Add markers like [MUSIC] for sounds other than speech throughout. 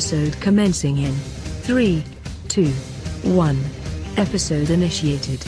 Episode commencing in 3, 2, 1. Episode initiated.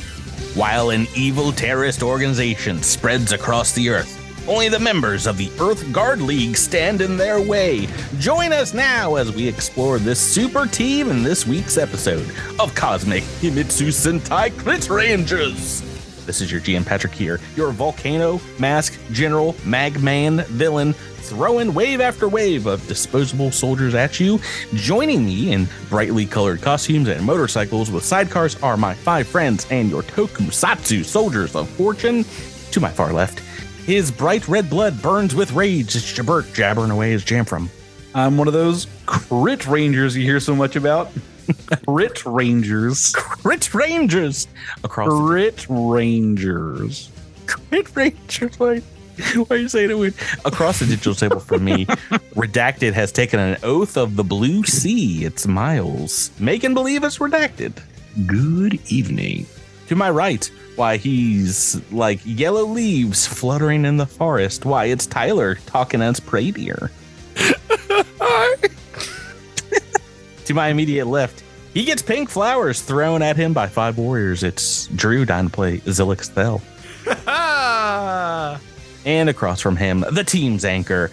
While an evil terrorist organization spreads across the earth, only the members of the Earth Guard League stand in their way. Join us now as we explore this super team in this week's episode of Cosmic Himitsu Sentai Crit Rangers. This is your GM Patrick here, your volcano, mask, general, magman, villain, throwing wave after wave of disposable soldiers at you. Joining me in brightly colored costumes and motorcycles with sidecars are my five friends and your tokusatsu soldiers of fortune. To my far left, his bright red blood burns with rage as Jabert jabbering away his Jamfram. I'm one of those crit rangers you hear so much about. [LAUGHS] crit rangers. Crit Rangers across the Crit rangers. Crit Rangers. Why, [LAUGHS] why are you saying it weird? Across the digital table from me, [LAUGHS] Redacted has taken an oath of the blue sea. It's Miles. Making believe it's redacted. Good evening. To my right, why he's like yellow leaves fluttering in the forest. Why it's Tyler talking as Pradier. [LAUGHS] to my immediate left, he gets pink flowers thrown at him by five warriors. It's Drew dying to play Zilix Thel. And across from him, the team's anchor.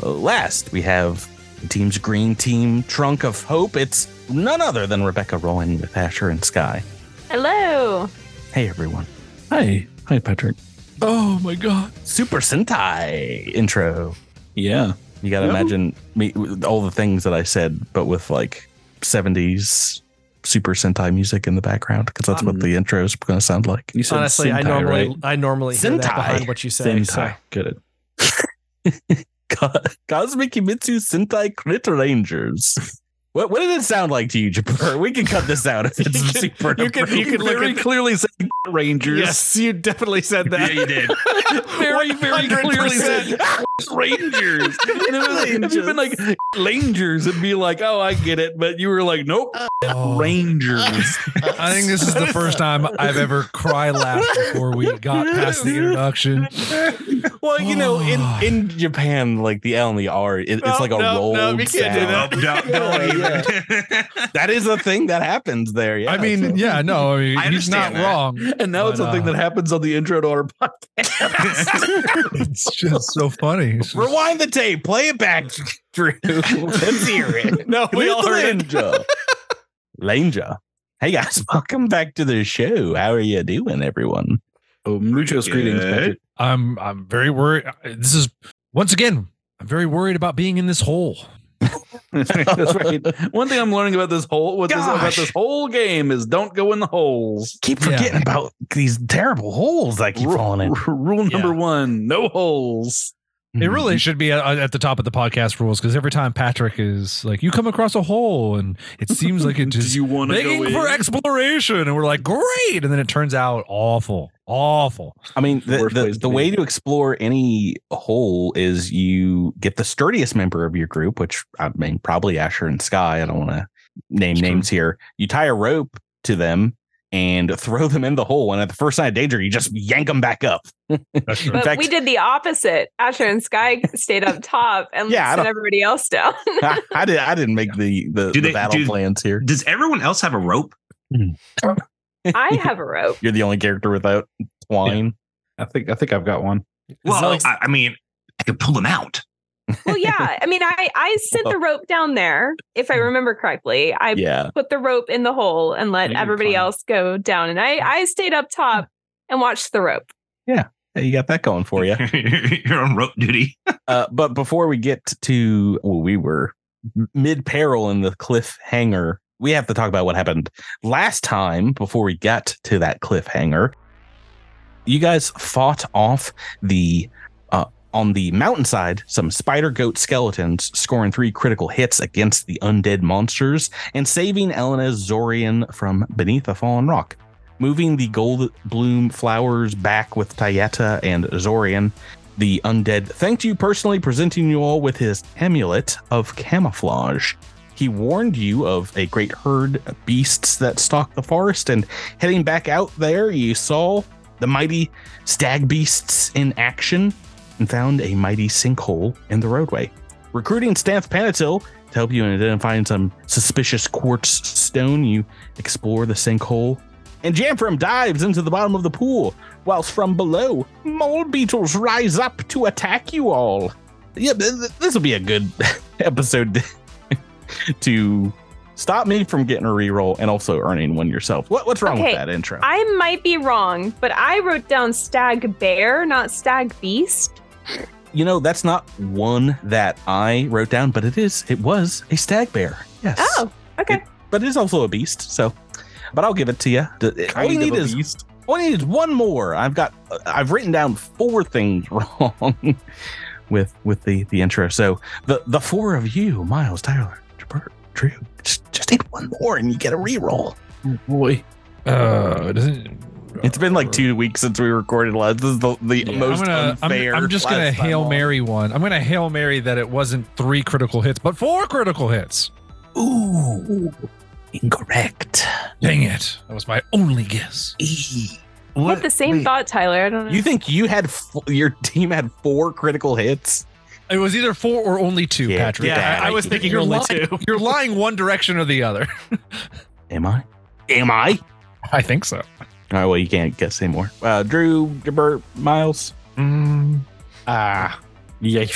Last, we have the team's green team trunk of hope. It's none other than Rebecca Rowan with Asher and Sky. Hello. Hey, everyone. Hi. Hi, Patrick. Oh my god. Super Sentai intro. Yeah. You got to Yeah. imagine me all the things that I said, but with like 70s Super Sentai music in the background because that's what Um, the intro is going to sound like. You said Honestly, I Sentai, normally right? I normally hear that behind what you say. Sentai. Get it. Co- Cosmic Himitsu Sentai Crit Rangers. What, what did it sound like to you, Jabber? We can cut this out if it's [LAUGHS] You can- super. you can- you can look very at- clearly said rangers. Yes, you definitely said that. Yeah, you did. [LAUGHS] very, very clearly said rangers. And it was, if you'd been like rangers, it'd be like, oh, I get it. But you were like, nope, [LAUGHS] Oh, rangers. I think this is the first time I've ever cry laughed before we got past the introduction. well, you know, in, in Japan, like the L and the R, it, it's No, like a no, rolled no, we can't do sound. that. Don't, don't even. [LAUGHS] That is a thing that happens there. Yeah, I mean, yeah, no, I mean, I he's not that. wrong. And now it's a something uh, that happens on the intro to our [LAUGHS] podcast. It's just so funny. It's just- rewind the tape, play it back, [LAUGHS] Drew. [LAUGHS] Let's hear it. [LAUGHS] No, we all heard it. Langer. Langer. Hey guys, welcome back to the show. How are you doing, everyone? oh, muchos greetings, Patrick. I'm I'm very worried. This is once again. I'm very worried about being in this hole. That's right. One thing I'm learning about this whole what this, about this whole game is don't go in the holes. Keep Yeah. forgetting about these terrible holes I keep Ru- falling in. r- Rule number Yeah. one: no holes. It mm-hmm. really should be at, at the top of the podcast rules because every time Patrick is like, you come across a hole, and it seems like it [LAUGHS] just you want to begging go for exploration, and we're like, great, and then it turns out awful, awful. I mean, the, Worst the, the way to explore any hole is you get the sturdiest member of your group, which I mean, probably Asher and Sky. I don't want to name It's true. names here. You tie a rope to them and throw them in the hole. And at the first sign of danger, you just yank them back up. That's In But fact- we did the opposite. Asher and Sky [LAUGHS] stayed up top and Yeah, sent everybody else down. [LAUGHS] I, I did. I didn't make the the, Do the they- battle do- plans here. Does everyone else have a rope? [LAUGHS] I have a rope. You're the only character without twine. I think I think I've got one. Well, like- I, I mean, I could pull them out. Well, yeah. I mean, I I sent the rope down there, if I remember correctly. I Yeah. put the rope in the hole and let Yeah, everybody fine. else go down, and I I stayed up top and watched the rope. Hey, you got that going for you. [LAUGHS] You're on rope duty. [LAUGHS] Uh, but before we get to well, we were mid peril in the cliffhanger, we have to talk about what happened last time before we got to that cliffhanger. You guys fought off the on the mountainside some spider goat skeletons, scoring three critical hits against the undead monsters and saving Elena Zorian from beneath a fallen rock. Moving the gold bloom flowers back with Tayeta and Zorian, the undead thanked you personally, presenting you all with his amulet of camouflage. He warned you of a great herd of beasts that stalk the forest, and heading back out there, you saw the mighty stag beasts in action and found a mighty sinkhole in the roadway. Recruiting Stamp Panatil to help you in identifying some suspicious quartz stone. You explore the sinkhole. And Jamfram dives into the bottom of the pool, whilst from below, mole beetles rise up to attack you all. Yeah, this will be a good [LAUGHS] episode [LAUGHS] to stop me from getting a reroll and also earning one yourself. What, what's wrong Okay, with that intro? I might be wrong, but I wrote down stag bear, not stag beast. You know, that's not one that I wrote down, but it is. It was a stag bear. Yes. Oh, okay. but it is also a beast. So, but I'll give it to you. All you need is all you need is one more. I've got. I've written down four things [LAUGHS] wrong with with the the intro. So the the four of you, Miles, Tyler, Jabert, Drew, just just need one more, and you get a reroll. Boy. Uh, doesn't. It's been like two weeks since we recorded last. This is the, the Yeah, most I'm gonna, I'm- unfair. I'm, just gonna hail on. mary one. I'm gonna hail mary that it wasn't three critical hits, but four critical hits. Ooh, incorrect. Dang it! That was my only guess. I had the same thought, Tyler. I don't know. You think you had f- your team had four critical hits? It was either four or only two, Yeah, Patrick. Yeah, I, I was thinking You're only lying, two. You're lying one direction or the other. Am I? Am I? I think so. All right. Well, you can't guess anymore. Uh, Drew, Gilbert, Miles. Mm, ah. Yeah.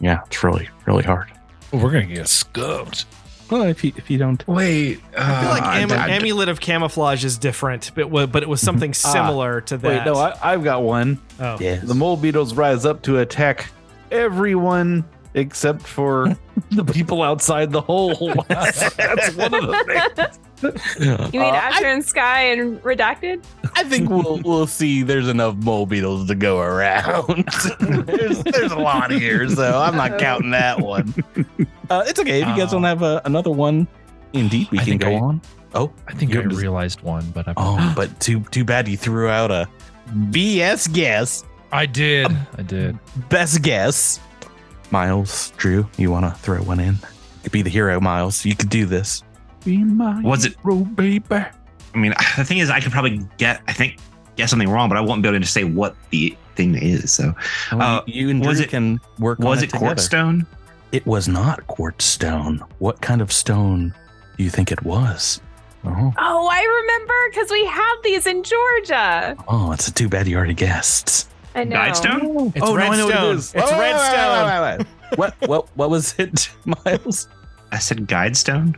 Yeah, it's really, really hard. We're gonna get skunked. Well, if you if you don't, Wait. I feel like uh, am- I- I- amulet of camouflage is different, but but it was something [LAUGHS] similar to that. Wait, no, I, I've got one. oh. yeah, The mole beetles rise up to attack everyone except for [LAUGHS] the people outside the hole. [LAUGHS] That's one of the things. You mean Uh, Asher and Sky and Redacted? I think we'll we'll see. There's enough mole beetles to go around. [LAUGHS] there's there's a lot here, so I'm not counting that one. Uh, it's okay if you guys don't have uh, another one. Indeed, we I can go I- on. Oh, I think I have to- realized one, but I. oh, but too too bad you threw out a BS guess. I did. I did. Best guess. Miles, Drew, you want to throw one in? You could be the hero, Miles. You could do this. Be my Was it- hero, baby? I mean, [LAUGHS] the thing is, I could probably get, I think, get something wrong, but I won't be able to say what the thing is. So, Uh, you and Drew was it- can work on was it it quartz stone? It was not quartz stone. What kind of stone do you think it was? Oh, Oh, I remember because we have these in Georgia. oh, it's too bad you already guessed. I know. Guidestone? It's Oh, no, I know what it redstone. is. It's Wait, wait, wait, redstone. wait, wait, wait. what what what was it, [LAUGHS] Miles? I said guidestone.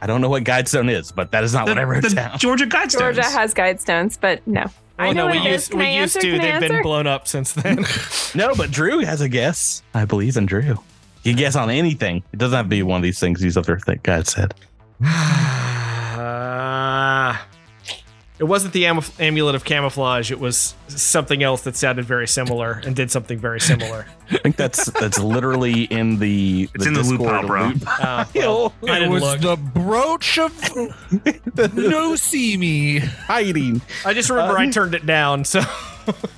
I don't know what guidestone is, but that is not what I wrote the down. Georgia guidestones. Georgia has Guidestones, but no. I know no, we what it used we I used to. They've been blown up since then. [LAUGHS] No, but Drew has a guess. I believe in Drew. You can guess on anything. It doesn't have to be one of these things these other things God said. [SIGHS] [SIGHS] Uh, it wasn't the am- amulet of camouflage. It was something else that sounded very similar and did something very similar. [LAUGHS] I think that's that's literally in the It's in the loot Discord pile, bro. loot Uh, pile. I It was look. the brooch of [LAUGHS] no see me. hiding. I just remember Uh, I turned it down. So [LAUGHS]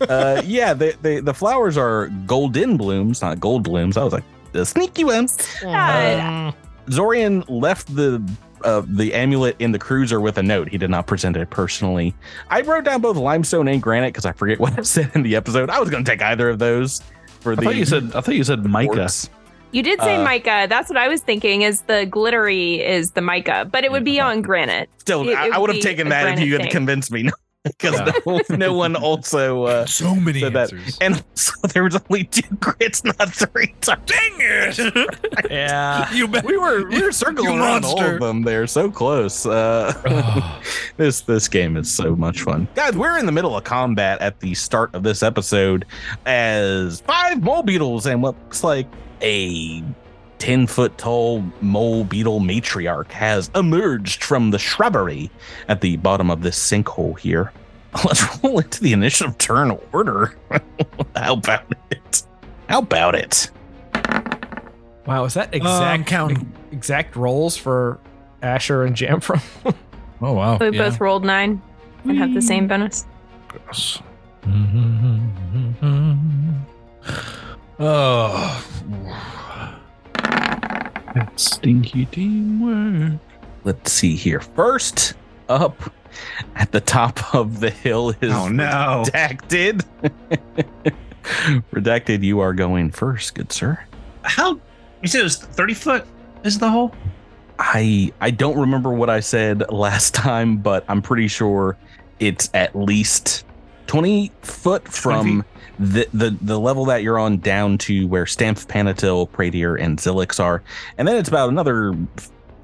Uh, yeah, the, the the flowers are golden blooms, not gold blooms. I was like the sneaky one. God. Zorian left the uh, the amulet in the cruiser with a note. He did not present it personally. I wrote down both limestone and granite because I forget [LAUGHS] what I said in the episode. I was going to take either of those for I the. thought you said I thought you said mica. quartz. You did say Uh, mica. That's what I was thinking. Is the glittery is the mica, but it would be on granite. Still, It- I, it I would would have taken that if you had thing. convinced me. [LAUGHS] Because no, no one also. Uh, So many Said that. answers. and so there was only two crits, not three. Sorry. Dang it! [LAUGHS] yeah, you bet. We were we were circling around all of them. They're so close. Uh, Oh, [LAUGHS] this this game is so much fun, guys. We're in the middle of combat at the start of this episode, as five mole beetles and what looks like a. 10 foot tall mole beetle matriarch has emerged from the shrubbery at the bottom of this sinkhole here. [LAUGHS] Let's roll into the initiative turn order. [LAUGHS] How about it? How about it? wow. Is that I'm exact counting. exact rolls for Asher and Jamfram? [LAUGHS] Oh wow. We Yeah. both rolled nine and have the same bonus. Oh. Stinky teamwork. Let's see here. First up at the top of the hill is Oh no! redacted. [LAUGHS] redacted, you are going first, good sir. How You said it was 30 foot is the hole? I I don't remember what I said last [LAUGHS] time, but I'm pretty sure it's at least 20 foot from the, the the level that you're on down to where Stamph, Panatil, Pradier, and Zilix are. And then it's about another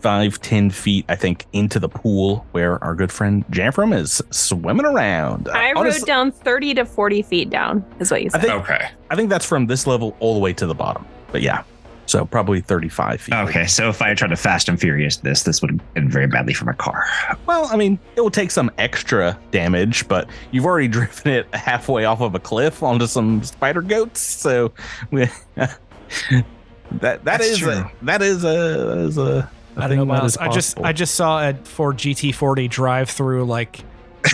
five, ten feet, I think, into the pool where our good friend Jamfram is swimming around. I Uh, wrote honestly, down 30 to 40 feet down, is what you said. I said. think Okay. I think that's from this level all the way to the bottom. But yeah. So probably 35 feet. Okay, so if I had tried to fast and furious this, this would have been very badly for my car. Well, I mean, it will take some extra damage, but you've already [LAUGHS] driven it halfway off of a cliff onto some spider goats. So we- [LAUGHS] that that That's is a, that is a is a, a I thing don't know, that Miles. I just. I just saw a Ford GT40 drive through like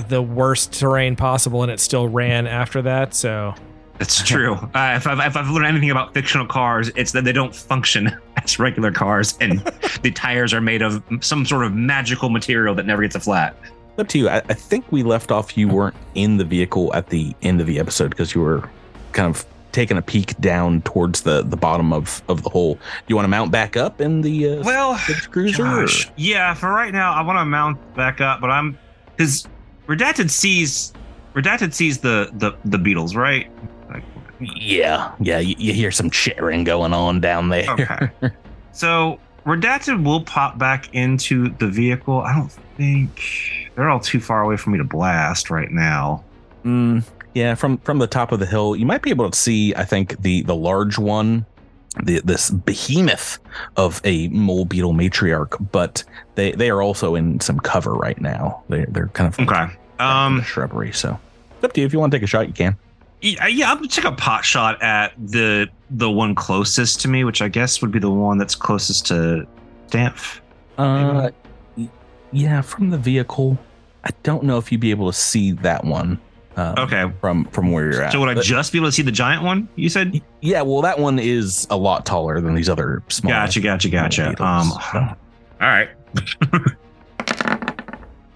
the worst terrain possible, and it still ran after that. So That's true. Uh, if, I've, if I've learned anything about fictional cars, it's that they don't function [LAUGHS] as regular cars, and [LAUGHS] the tires are made of some sort of magical material that never gets a flat. up to you. I, I think we left off. You weren't in the vehicle at the end of the episode because you were kind of taking a peek down towards the the bottom of of the hole. Do you want to mount back up in the uh, Well, cruiser? Gosh, yeah. For right now, I want to mount back up, but I'm because redacted sees redacted sees the the the beetles, right? Like, Yeah, yeah. You, you hear some chittering going on down there. Okay. so redacted will pop back into the vehicle. I don't think they're all too far away for me to blast right now. Mm, yeah, from from the top of the hill, you might be able to see. I think the the large one, the this behemoth of a mole beetle matriarch, but they they are also in some cover right now. They they're kind of Okay. in the Um. shrubbery. So it's up to you. If you want to take a shot, you can. Yeah, yeah, I'm gonna take a pot shot at the the one closest to me, which I guess would be the one that's closest to Stamph. Uh, y- yeah, from the vehicle, I don't know if you'd be able to see that one. Uh, Okay. From from where you're at. So would I But- just be able to see the giant one? You said. Yeah, well, that one is a lot taller than these other small. Gotcha, gotcha, gotcha. beetles, Um, so. all right. [LAUGHS]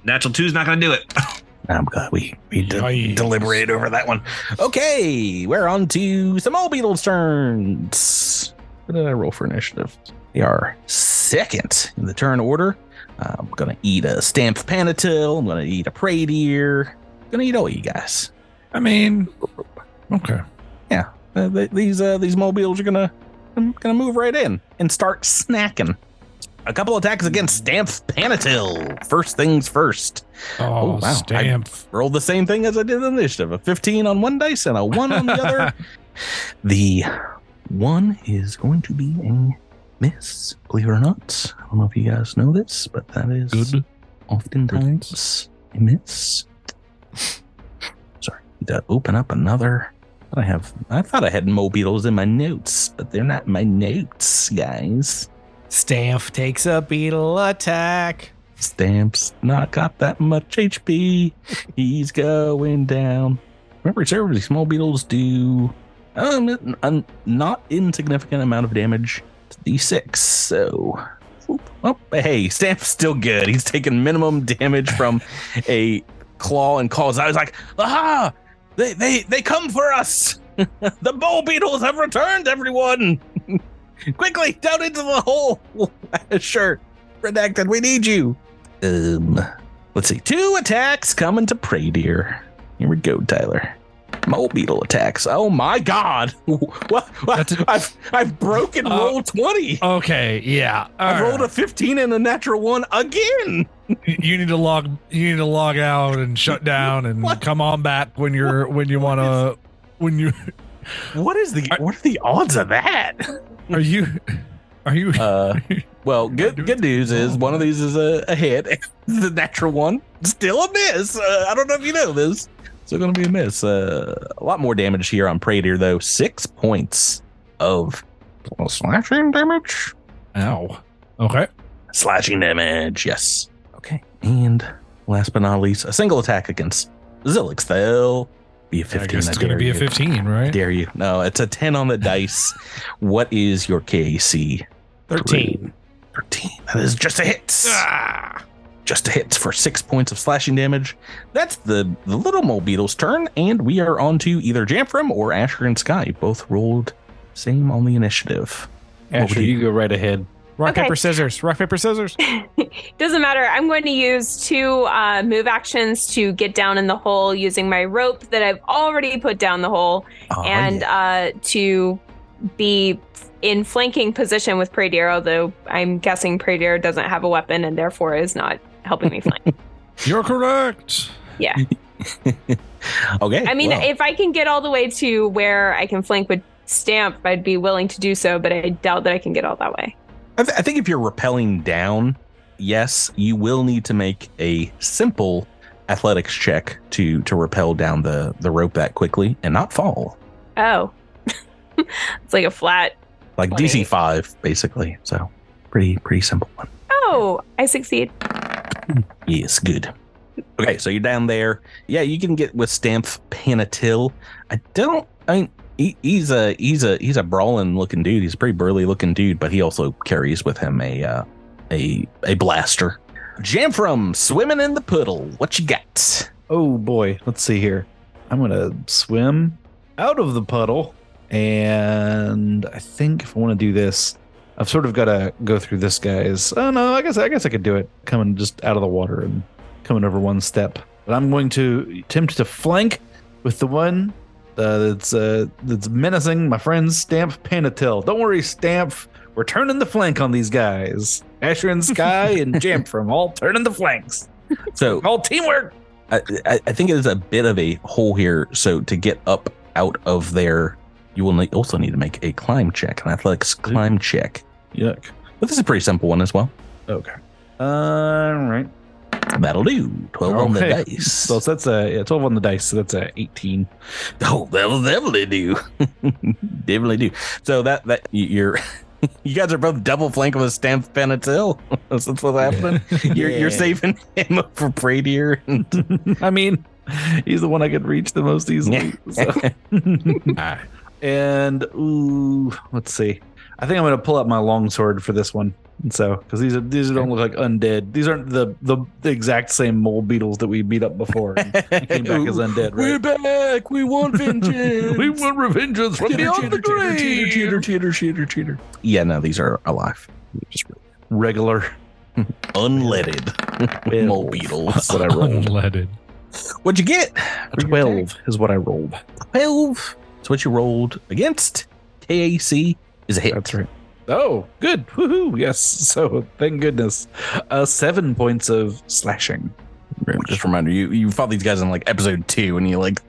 Natural two's not gonna do it. [LAUGHS] I'm glad we, we de- deliberated over that one. Okay, we're on to some all beetles turns. What did I roll for initiative? They are second in the turn order. I'm gonna eat a Stamp Panatil. I'm gonna eat a Pradier. I'm gonna eat all you guys. I mean, okay. Uh, th- these uh, these mobiles are gonna I'm gonna move right in and start snacking. A couple attacks against Stamp Panatil. First things first. Oh, Oh, wow. stamp. rolled the same thing as I did in the initiative a 15 on one dice and a 1 on the other. [LAUGHS] the one is going to be a miss, believe it or not. I don't know if you guys know this, but that is Good. oftentimes a miss. Sorry, need to open up another. I have. I thought I had Mobiles in my notes, but they're not in my notes, guys. Stamph takes a beetle attack. Stamps not got that much HP. He's going down. Remember, these small beetles do um, a not insignificant amount of damage to D6. So, whoop. oh, hey, Stamp's still good. He's taking minimum damage from [LAUGHS] a claw and claws. I was like, aha! They they they come for us. [LAUGHS] the bowl beetles have returned, everyone. Quickly down into the hole. [LAUGHS] sure, redacted. We need you. Um, let's see. Two attacks coming to Pradier. Here we go, Tyler. Mole beetle attacks. Oh my god! [LAUGHS] what? what? A, I've I've broken Uh, roll twenty. Okay, yeah. I've all rolled a fifteen and a natural one again. You need to log. You need to log out and shut [LAUGHS] down and What? come on back when you're when you want to. When you What is the what are the odds of that? Are you are you Uh, well, good good news is one of these is a, a hit. [LAUGHS] the natural one still a miss. Uh, I don't know if you know this. Still going to be a miss. Uh, a lot more damage here on Pradier though. Six points of slashing damage. ow? Okay. Slashing damage. Yes. Okay. And last but not least, a single attack against Zilix. They'll be a I fifteen. I guess it's gonna dare be a you. 15, right? Dare you? No, it's a ten on the dice. What is your KAC? 13. 13. That is just a hit. Ah. Just a hit for six points of slashing damage. That's the, the little mole beetle's turn, and we are on to either Jamfram or Asher and Sky. Both rolled same on the initiative. Asher, you- you go right ahead. Rock, Okay. paper, scissors. Rock, paper, scissors. [LAUGHS] Doesn't matter. I'm going to use two uh, move actions to get down in the hole using my rope that I've already put down the hole, Oh, and yeah. uh, to be in flanking position with Pradier. Although I'm guessing Pradier doesn't have a weapon and therefore is not helping me flank. [LAUGHS] You're correct. yeah. [LAUGHS] okay. I mean, well, if I can get all the way to where I can flank with Stamp, I'd be willing to do so. But I doubt that I can get all that way. I, th- I think if you're rappelling down, yes, you will need to make a simple athletics check to to rappel down the the rope that quickly and not fall. Oh, [LAUGHS] it's like a flat. Like 20. DC five, basically. So pretty pretty simple one. Oh, I succeed. Yes, good. Okay, so you're down there. Yeah, you can get with Stamp Panatil. I don't. I mean, he, he's a he's a he's a brawling looking dude. He's a pretty burly looking dude, but he also carries with him a uh, a a blaster. Jamfram swimming in the puddle. What you got? Oh boy, let's see here. I'm gonna swim out of the puddle, and I think if I want to do this, I've sort of got to go through this guy's. Oh no, I guess I guess I could do it coming just out of the water and coming over one step. But I'm going to attempt to flank with the one uh, that's uh, that's menacing my friend's Stamp Panatil. Don't worry, Stamp. We're turning the flank on these guys. Asher and Sky and [LAUGHS] Jamfram all turning the flanks. So All teamwork. I, I I think it is a bit of a hole here. So to get up out of there, you will also need to make a climb check, an athletics climb check. Yuck. But this is a pretty simple one as well. Okay. All right. That'll do. Twelve on the dice. So that's a yeah, 12 on the dice. So that's a 18. [LAUGHS] Oh, that'll definitely do. [LAUGHS] definitely do. So that that you're [LAUGHS] you guys are both double flank with a Stamp Panatil. That's what's happening. You're you're Yeah. saving ammo for Pradier. I mean, he's the one I could reach the most easily. so. And ooh, let's see. I think I'm gonna pull out my longsword for this one. And so, because these are these don't look like undead. These aren't the, the the exact same mole beetles that we beat up before. and [LAUGHS] came back as undead, We're right? back. We want [LAUGHS] vengeance. we want revengeance from beyond the grave. cheater, cheater, cheater, cheater. Yeah, no, these are alive. Just Regular. unleaded mole beetles. That's what I rolled. Unleaded. What'd you get? A 12 is what I rolled. 12. So what you rolled against KAC is a hit. That's right. Oh, good. Woohoo. Yes. [LAUGHS] So thank goodness. Uh seven points of slashing. Just a reminder, you you fought these guys in like episode two, and you like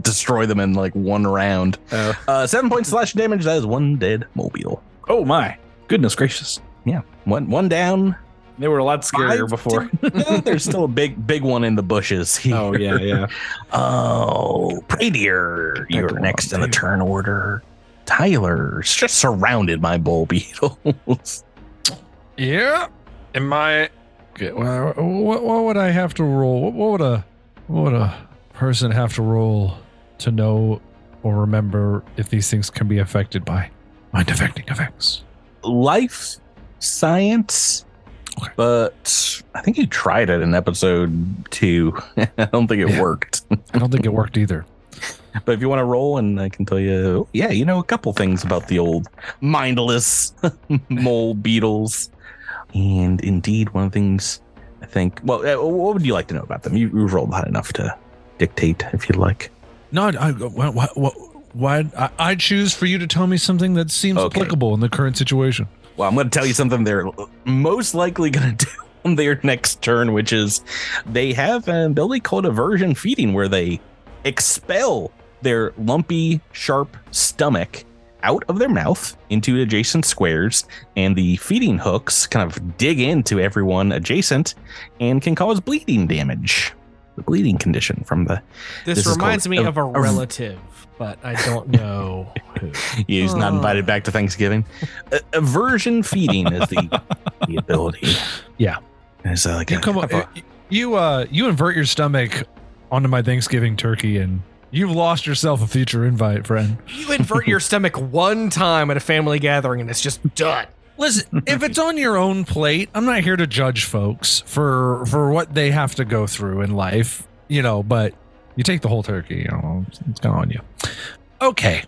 destroy them in like one round. Uh, Uh, seven points slash damage. That is one dead mobile. oh my. Goodness gracious. Yeah. One one down. They were a lot scarier Five before. [LAUGHS] There's still a big big one in the bushes. Here. [LAUGHS] oh yeah, yeah. Oh, Pradier, you're next in the turn order. Tyler's just surrounded by bull beetles. [LAUGHS] Yeah. Am I? Okay, well, what, what would I have to roll? What, what would a what would a person have to roll to know or remember if these things can be affected by mind affecting effects? Life science. Okay. But I think you tried it in episode two. [LAUGHS] I don't think it Yeah. worked. I don't think it [LAUGHS] worked either. But if you want to roll, and I can tell you, yeah, you know a couple things about the old mindless [LAUGHS] mole beetles. And indeed, one of the things I think, well, uh, what would you like to know about them? You, you've rolled high enough to dictate if you'd like. No, I, what, why I, I choose for you to tell me something that seems Okay. applicable in the current situation. Well, I'm going to tell you something they're most likely going [LAUGHS] to do on their next turn, which is they have an ability called eversion feeding, where they expel their lumpy, sharp stomach out of their mouth into adjacent squares, and the feeding hooks kind of dig into everyone adjacent and can cause bleeding damage. The bleeding condition from the This, This reminds me a- of a a- relative, but I don't know who. [LAUGHS] he's not invited back to Thanksgiving. A- eversion feeding is the [LAUGHS] the ability. Yeah. It's uh, like You a- come, a- you uh, you invert your stomach onto my Thanksgiving turkey, and you've lost yourself a future invite, friend. You invert your stomach one time at a family gathering and it's just done. Listen, if it's on your own plate, I'm not here to judge folks for for what they have to go through in life, you know. But you take the whole turkey, you know, it's, it's kind of on you. Okay.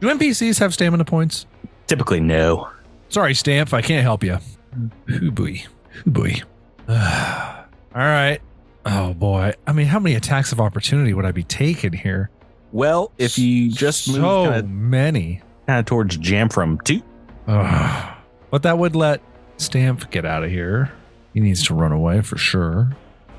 Do NPCs have stamina points? typically no. Sorry, Stamp. I can't help you. Hoobooey. Hoobooey. [SIGHS] All right. Oh boy. I mean, how many attacks of opportunity would I be taking here? Well, if you just move so kind many. of towards Jamfram two, Ugh. But that would let Stamp get out of here. He needs to run away for sure.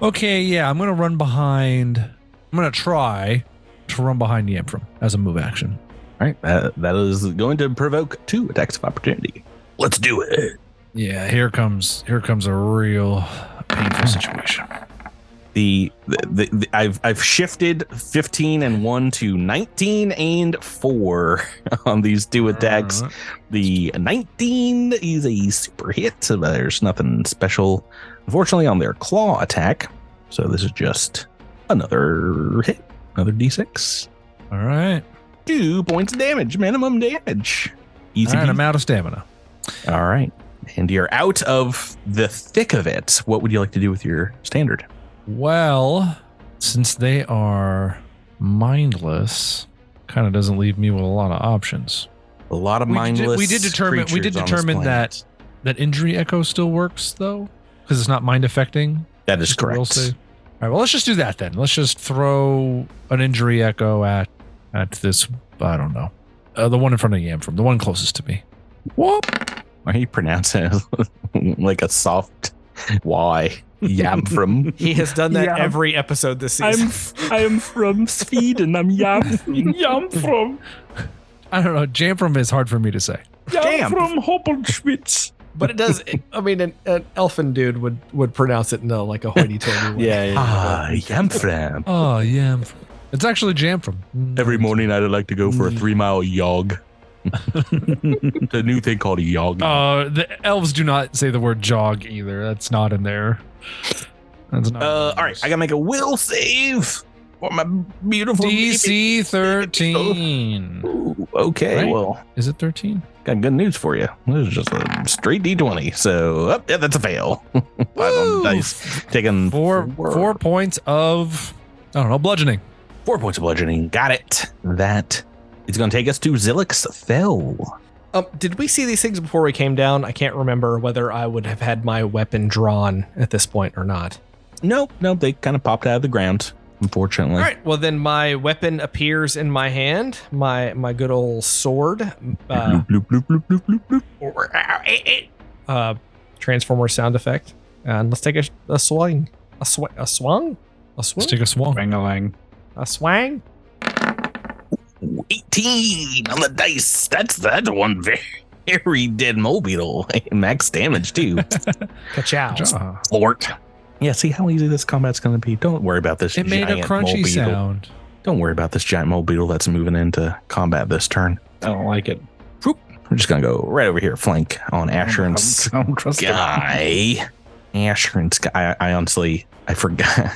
Okay, yeah, I'm gonna run behind. I'm gonna try to run behind Yamfram as a move action. all right, that, that is going to provoke two attacks of opportunity. Let's do it. Yeah, here comes here comes a real painful [SIGHS] situation. The, the, the, I've I've shifted 15 and 1 to 19 and 4 [LAUGHS] on these two attacks. The 19 is a super hit, so there's nothing special, unfortunately, on their claw attack. So this is just another hit, another d6. All right. Two points of damage, minimum damage. Easy. Right, I'm out of stamina. All right. And you're out of the thick of it. What would you like to do with your standard? Well, since they are mindless, kind of doesn't leave me with a lot of options. A lot of We did- mindless. we did determine- we did creatures on this determine planet. That injury echo still works though, because it's not mind affecting. That is Just a will correct. All right, well, let's just do that then. Let's just throw an injury echo at at this. I don't know, uh, the one in front of Yamfram, the one closest to me. Whoop! Why are you pronouncing it [LAUGHS] like a soft Y? Yam [LAUGHS] from. He has done that Yeah. every episode this season. I am from Sweden. I'm Yam. [LAUGHS] Yam from. I don't know. Jam from is hard for me to say. Jam. from Hoppelschwitz. but it does. I mean, an, an elfin dude would would pronounce it in a, like a hoity-toity way. Yeah, yeah. Ah, Yam from. Oh, yam. From. It's actually Jamfram. Mm. Every morning I'd like to go for a three mile jog. [LAUGHS] the new thing called a jog. Uh, the elves do not say the word jog either. That's not in there. That's not. Uh, all right, I gotta make a will save for my beautiful DC thirteen. Ooh, okay, Right? well, Is it thirteen? got good news for you. This is just a straight D20. So, oh, yeah, that's a fail. [LAUGHS] Five on the Woo! dice. Taking Four four points of I don't know bludgeoning. four points of bludgeoning. Got it. That is going to take us to Zilix Fell. Um, did we see these things before we came down? I can't remember whether I would have had my weapon drawn at this point or not. Nope, nope. They kind of popped out of the ground, unfortunately. All right. Well, then my weapon appears in my hand. My my good old sword. Uh, Bloop, bloop, bloop, bloop, bloop, bloop. uh, transformer sound effect. And let's take a, a swing. A sw- a swung? A swing? Let's take a swung. Wang-a-lang. a swang? 18 on the dice. That's that's one very dead mobile. [LAUGHS] Max damage too. [LAUGHS] Ka-chow. Ah, Fort. Yeah, see how easy this combat's going to be. Don't worry about this. It made a crunchy mole beetle. sound. Don't worry about this giant mole beetle that's moving into combat this turn. I don't like it. We're just going to go right over here, flank on Asher and [LAUGHS] I don't trust it. Sky. Asher and Sky. I, I honestly, I forgot.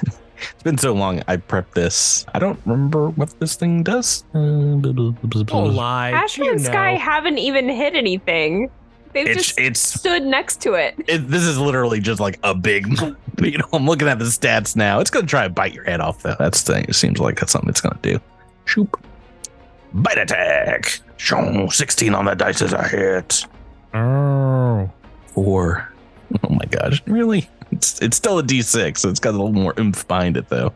It's been so long. I prepped this. I don't remember what this thing does. Don't lie. Asher You and Sky know. haven't even hit anything. They've It's just it's stood next to it. it, this is literally just like a big [LAUGHS] You know, I'm looking at the stats now. It's gonna try to bite your head off though. That's the thing. It seems like that's something it's gonna do. Shoop. Bite attack. Show 16 on the dice is a hit. Oh, Four. [LAUGHS] Oh my gosh. Really? It's it's still a D6, so it's got a little more oomph behind it though.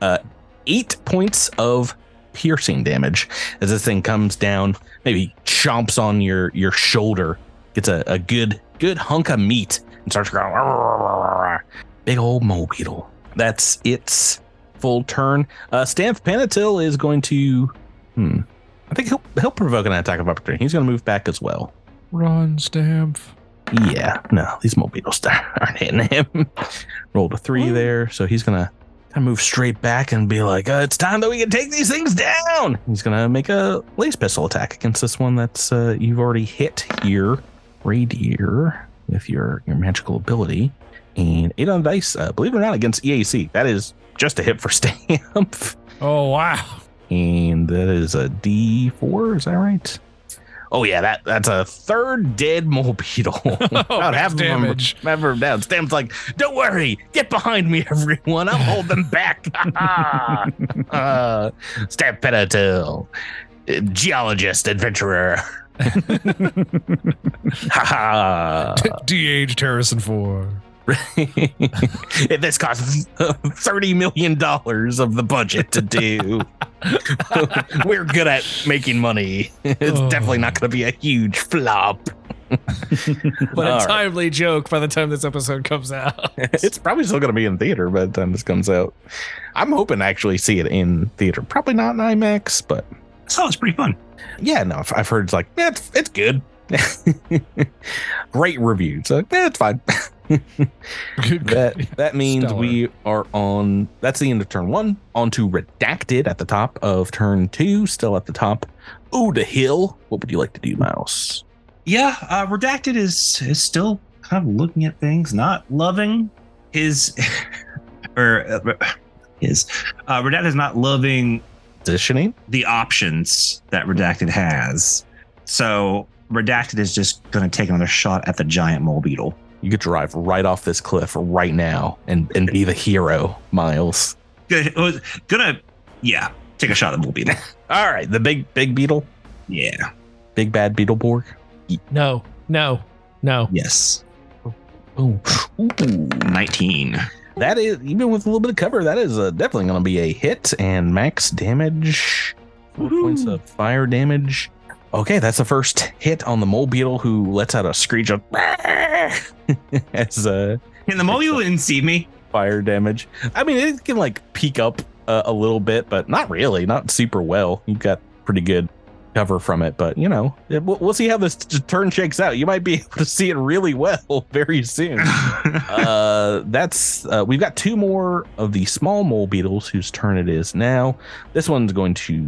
Uh eight points of piercing damage as this thing comes down, maybe chomps on your your shoulder, gets a, a good good hunk of meat and starts going big old mole beetle. That's its full turn. Uh Stamp Panatil is going to hmm. I think he'll he'll provoke an attack of opportunity. He's gonna move back as well. run, Stamp. Yeah, no, these beetles [LAUGHS] aren't hitting him. Rolled a three there, so he's gonna kind of move straight back and be like, uh, "It's time that we can take these things down." He's gonna make a lace pistol attack against this one that's uh, you've already hit here, Radier, with your your magical ability, and eight on the dice. Uh, believe it or not, against EAC, that is just a hit for [LAUGHS] Stamp, Oh wow. and that is a D four. Is that right? Oh yeah, that that's a third dead mole beetle. [LAUGHS] [LAUGHS] About half damage. of them down. Stam's like, "Don't worry, get behind me, [LAUGHS] everyone. I'll hold them back." uh, Stamp Panatil, geologist, adventurer. Ha ha. De-aged Harrison Ford. [LAUGHS] this costs thirty million dollars of the budget to do. [LAUGHS] We're good at making money. It's Oh. definitely not going to be a huge flop. But All a right. timely joke by the time this episode comes out. [LAUGHS] It's probably still going to be in theater by the time this comes out. I'm hoping to actually see it in theater. Probably not in IMAX, but So it's pretty fun. yeah, no, I've- I've heard it's like yeah, it's it's good. Great reviews. So yeah, it's fine. [LAUGHS] that that means Stellar. we are on that's the end of turn one on to redacted at the top of turn two still at the top oh the hill what would you like to do mouse Yeah, uh, redacted is is still kind of looking at things, not loving his [LAUGHS] or uh, his uh, redacted is not loving positioning the options that redacted has. So redacted is just going to take another shot at the giant mole beetle. You could drive right off this cliff right now and and be the hero miles Good, was gonna yeah take a shot at the mole beetle. [LAUGHS] all right the big big beetle yeah. big bad beetleborg No, no, no. Yes. 19 that is even with a little bit of cover that is uh, definitely going to be a hit and max damage four points of fire damage okay that's the first hit on the mole beetle who lets out a screech of [LAUGHS] as uh Can the mole beetle didn't see me? fire damage. I mean it can like peek up uh, a little bit but not really not super well. You've got pretty good cover from it but you know it- we'll, we'll see how this t- turn shakes out. You might be [LAUGHS] able to see it really well [LAUGHS] very soon. Uh that's uh we've got two more of the small mole beetles whose turn it is now. This one's going to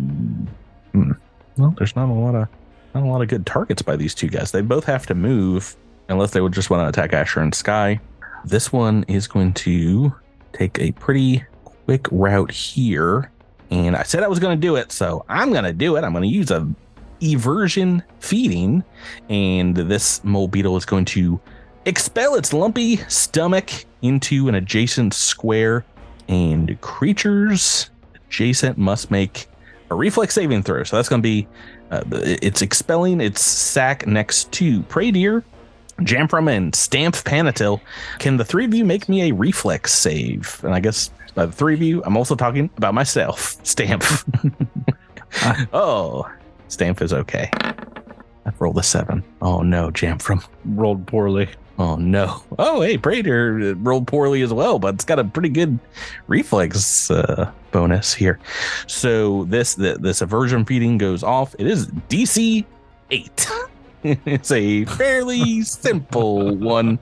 hmm, well there's not a lot of not a lot of good targets by these two guys. They both have to move unless they would just want to attack asher and sky. This one is going to take a pretty quick route here and i said i was going to do it so i'm going to do it. I'm going to use a eversion feeding and this mole beetle is going to expel its lumpy stomach into an adjacent square, and creatures adjacent must make a reflex saving throw. So that's going to be uh, it's expelling its sack next to Pradier, Jamfram, and Stamp Panatil. Can the three of you make me a reflex save? And I guess by the three of you, I'm also talking about myself, [LAUGHS] Stamp. [LAUGHS] oh, Stamp is okay. I've rolled a seven. Oh no, Jamfram. Rolled poorly. Oh no! Oh hey, Prater rolled poorly as well, but it's got a pretty good reflex uh, bonus here. So this the, this eversion feeding goes off. It is DC eight. [LAUGHS] it's a fairly simple one,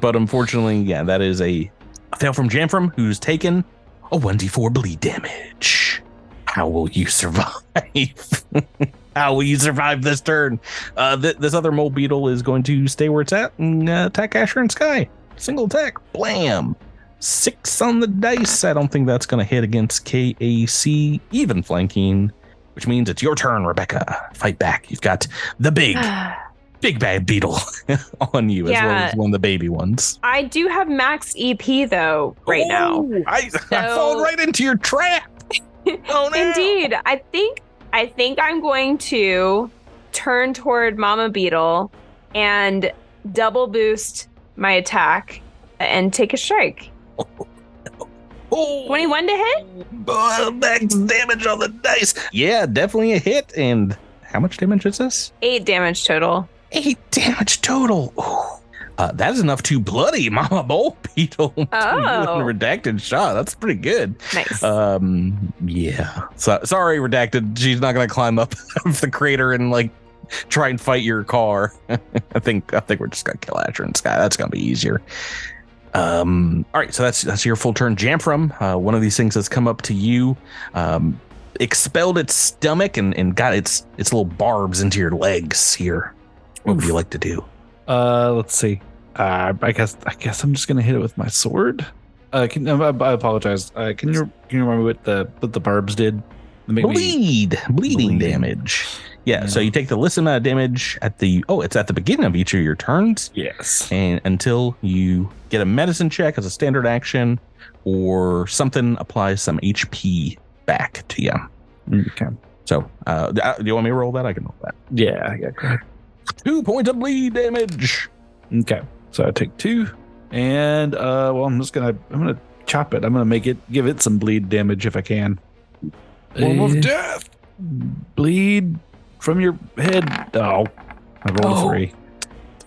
but unfortunately, yeah, that is a, fail from Jamfram, who's taken a one d four bleed damage. How will you survive? [LAUGHS] How will you survive this turn? Uh, th- this other mole beetle is going to stay where it's at and uh, attack Asher and Sky. Single attack, blam. Six on the dice. I don't think that's going to hit against KAC, even flanking, which means it's your turn, Rebecca. Fight back. You've got the big, [SIGHS] big bad beetle [LAUGHS] on you, as well as one of the baby ones. I do have max EP though right now. Ooh, I, I fall right into your trap. [LAUGHS] Oh, no. Indeed, I think I think I'm going to turn toward Mama Beetle and double boost my attack and take a strike. [LAUGHS] Oh. 21 to hit? Oh, max damage on the dice. Yeah, definitely a hit. And how much damage is this? 8 damage total. Eight damage total. Ooh. Uh, that is enough to bloody [LAUGHS] Mama Bowl Beetle. [LAUGHS] Oh. redacted shot. That's pretty good. Nice. Um, yeah. So, sorry, redacted. She's not gonna climb up [LAUGHS] of the crater and like try and fight your car. I think I think we're just gonna kill Asher and Sky. That's gonna be easier. Um, all right, so that's that's your full turn. Jamfram, uh, one of these things has come up to you, um, expelled its stomach and, and got its its little barbs into your legs here. What would you like to do? Uh, let's see. Uh, I guess I guess I'm just gonna hit it with my sword. Uh, can, I, I apologize. Uh, can you can you remember what the what the barbs did? They me- Bleed, bleeding Bleed. damage. Yeah, so you take the list amount of damage at the oh, it's at the beginning of each of your turns. Yes. and until you get a medicine check as a standard action or something applies some HP back to you. Okay. So, uh, do you want me to roll that? I can roll that. Yeah, yeah. Go ahead. Two points of bleed damage. Okay. So I take two. And uh well I'm just gonna I'm gonna chop it. I'm gonna make it give it some bleed damage if I can. Form Eh, of death. bleed from your head. Oh. I rolled Oh. a three.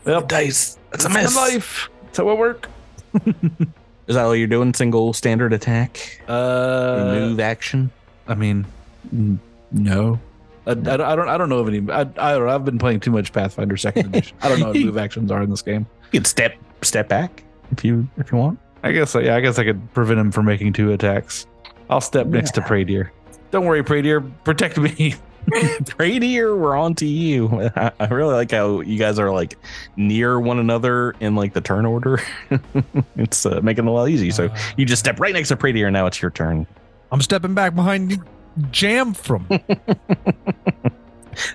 Well, Dice. That's a That's miss. life. That's how it work. [LAUGHS] Is that all you're doing? Single standard attack? Uh move action? I mean, no. I, I, don't- I don't. Know of any. I, I don't. know. I've been playing too much Pathfinder Second Edition. I don't know what [LAUGHS] move actions are in this game. You can step step back if you if you want. I guess. Yeah. I guess I could prevent him from making two attacks. I'll step next to Pradier. Don't worry, Pradier. Protect me. [LAUGHS] Pradier, we're on to you. I, [LAUGHS] I really like how you guys are like near one another in like the turn order. it's uh, making it a lot easy. So Uh, you just step right next to Pradier, and now it's your turn. I'm stepping back behind Jamfram. [LAUGHS]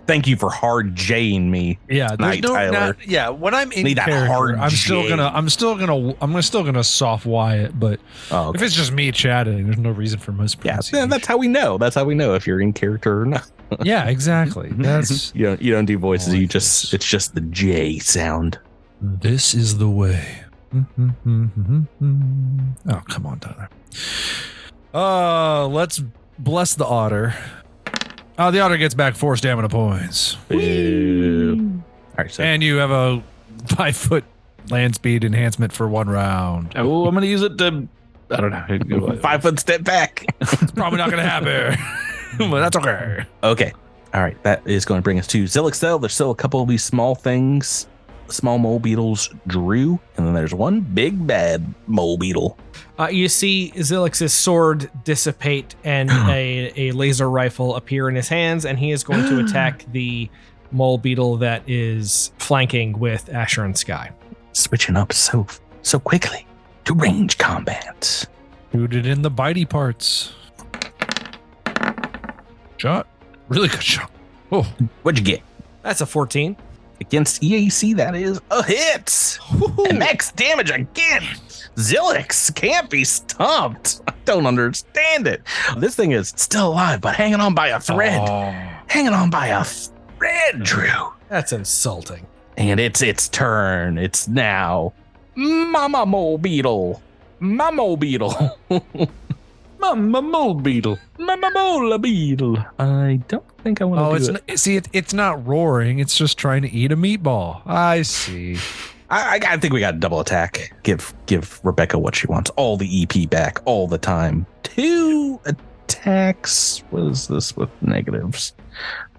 Thank you for hard Jing me. Yeah, there's Night, no, Tyler. not- yeah. When I'm in Need that character, hard I'm still J. gonna, I'm still gonna, I'm gonna still gonna soft Wyatt. But Oh, if it's just me chatting, there's no reason for most. yeah, mispronunciation. yeah, that's how we know. That's how we know if you're in character or not. [LAUGHS] yeah, exactly. [LAUGHS] That's You don't you don't do voices. I you just this. it's just the J sound. this is the way. Oh, come on, Tyler. Uh, let's bless the otter. Oh, the otter gets back four stamina points, Boo. All right, so and you have a five foot land speed enhancement for one round. Oh, I'm gonna use it to. I don't know. five foot step back. It's probably not gonna happen, [LAUGHS] but that's okay. Okay. All right. That is going to bring us to Zilixel. There's still a couple of these small things, small mole beetles drew, and then there's one big bad mole beetle. Uh, you see Zilix's sword dissipate and [GASPS] a, a laser rifle appear in his hands, and he is going to [GASPS] attack the mole beetle that is flanking with Asher and Sky. Switching up so so quickly to range combat. Shoot it in the bitey parts. Shot. Really good shot. Oh, What'd you get? That's a 14. Against EAC, that is a hit. And max damage again. Zilix can't be stumped. [LAUGHS] I don't understand it. This thing is still alive, but hanging on by a thread. Oh. Hanging on by a thread, Drew. That's insulting. And it's its turn. It's now Mama Mole Beetle. Mama Beetle. [LAUGHS] Mama mole beetle. Mama Mole Beetle. I don't think I want to Oh, do it's it. not, see, it, it's not roaring. It's just trying to eat a meatball. I see. I, I, think we got a double attack. Give give Rebecca what she wants. All the EP back all the time. Two attacks. What is this with negatives?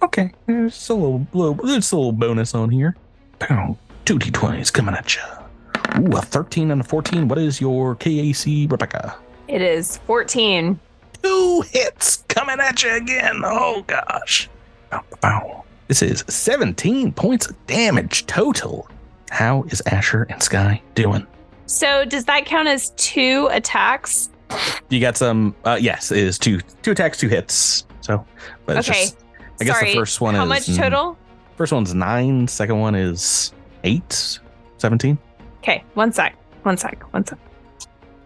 Okay, there's a little, little there's a little bonus on here. Pow. Two d20s coming at you. Ooh, a 13 and a 14. What is your KAC, Rebecca? It is 14. Two hits coming at you again. Oh gosh. This is 17 points of damage total. How is Asher and Sky doing? So does that count as two attacks? You got some. Uh, yes, it is two two attacks, two hits. So, but it's Okay. just, I guess Sorry. the first one How is much total? First one's nine. Second one is eight. 17. Okay, one sec. One sec. One sec.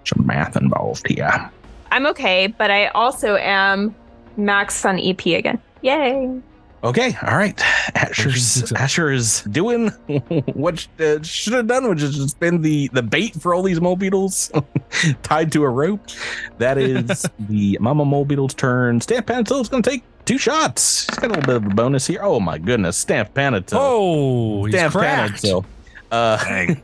Some math involved here. I'm okay, but I also am maxed on EP again. Yay. Okay, all right. Asher's, is doing [LAUGHS] what uh, should have done, which is just been the the bait for all these mole beetles [LAUGHS] tied to a rope. That is [LAUGHS] the mama mole beetle's turn. Stamp Panatil is going to take two shots. He's got a little bit of a bonus here. Oh my goodness, Stamp Panatil. Oh, he's Stamp cracked. Panatil. Uh,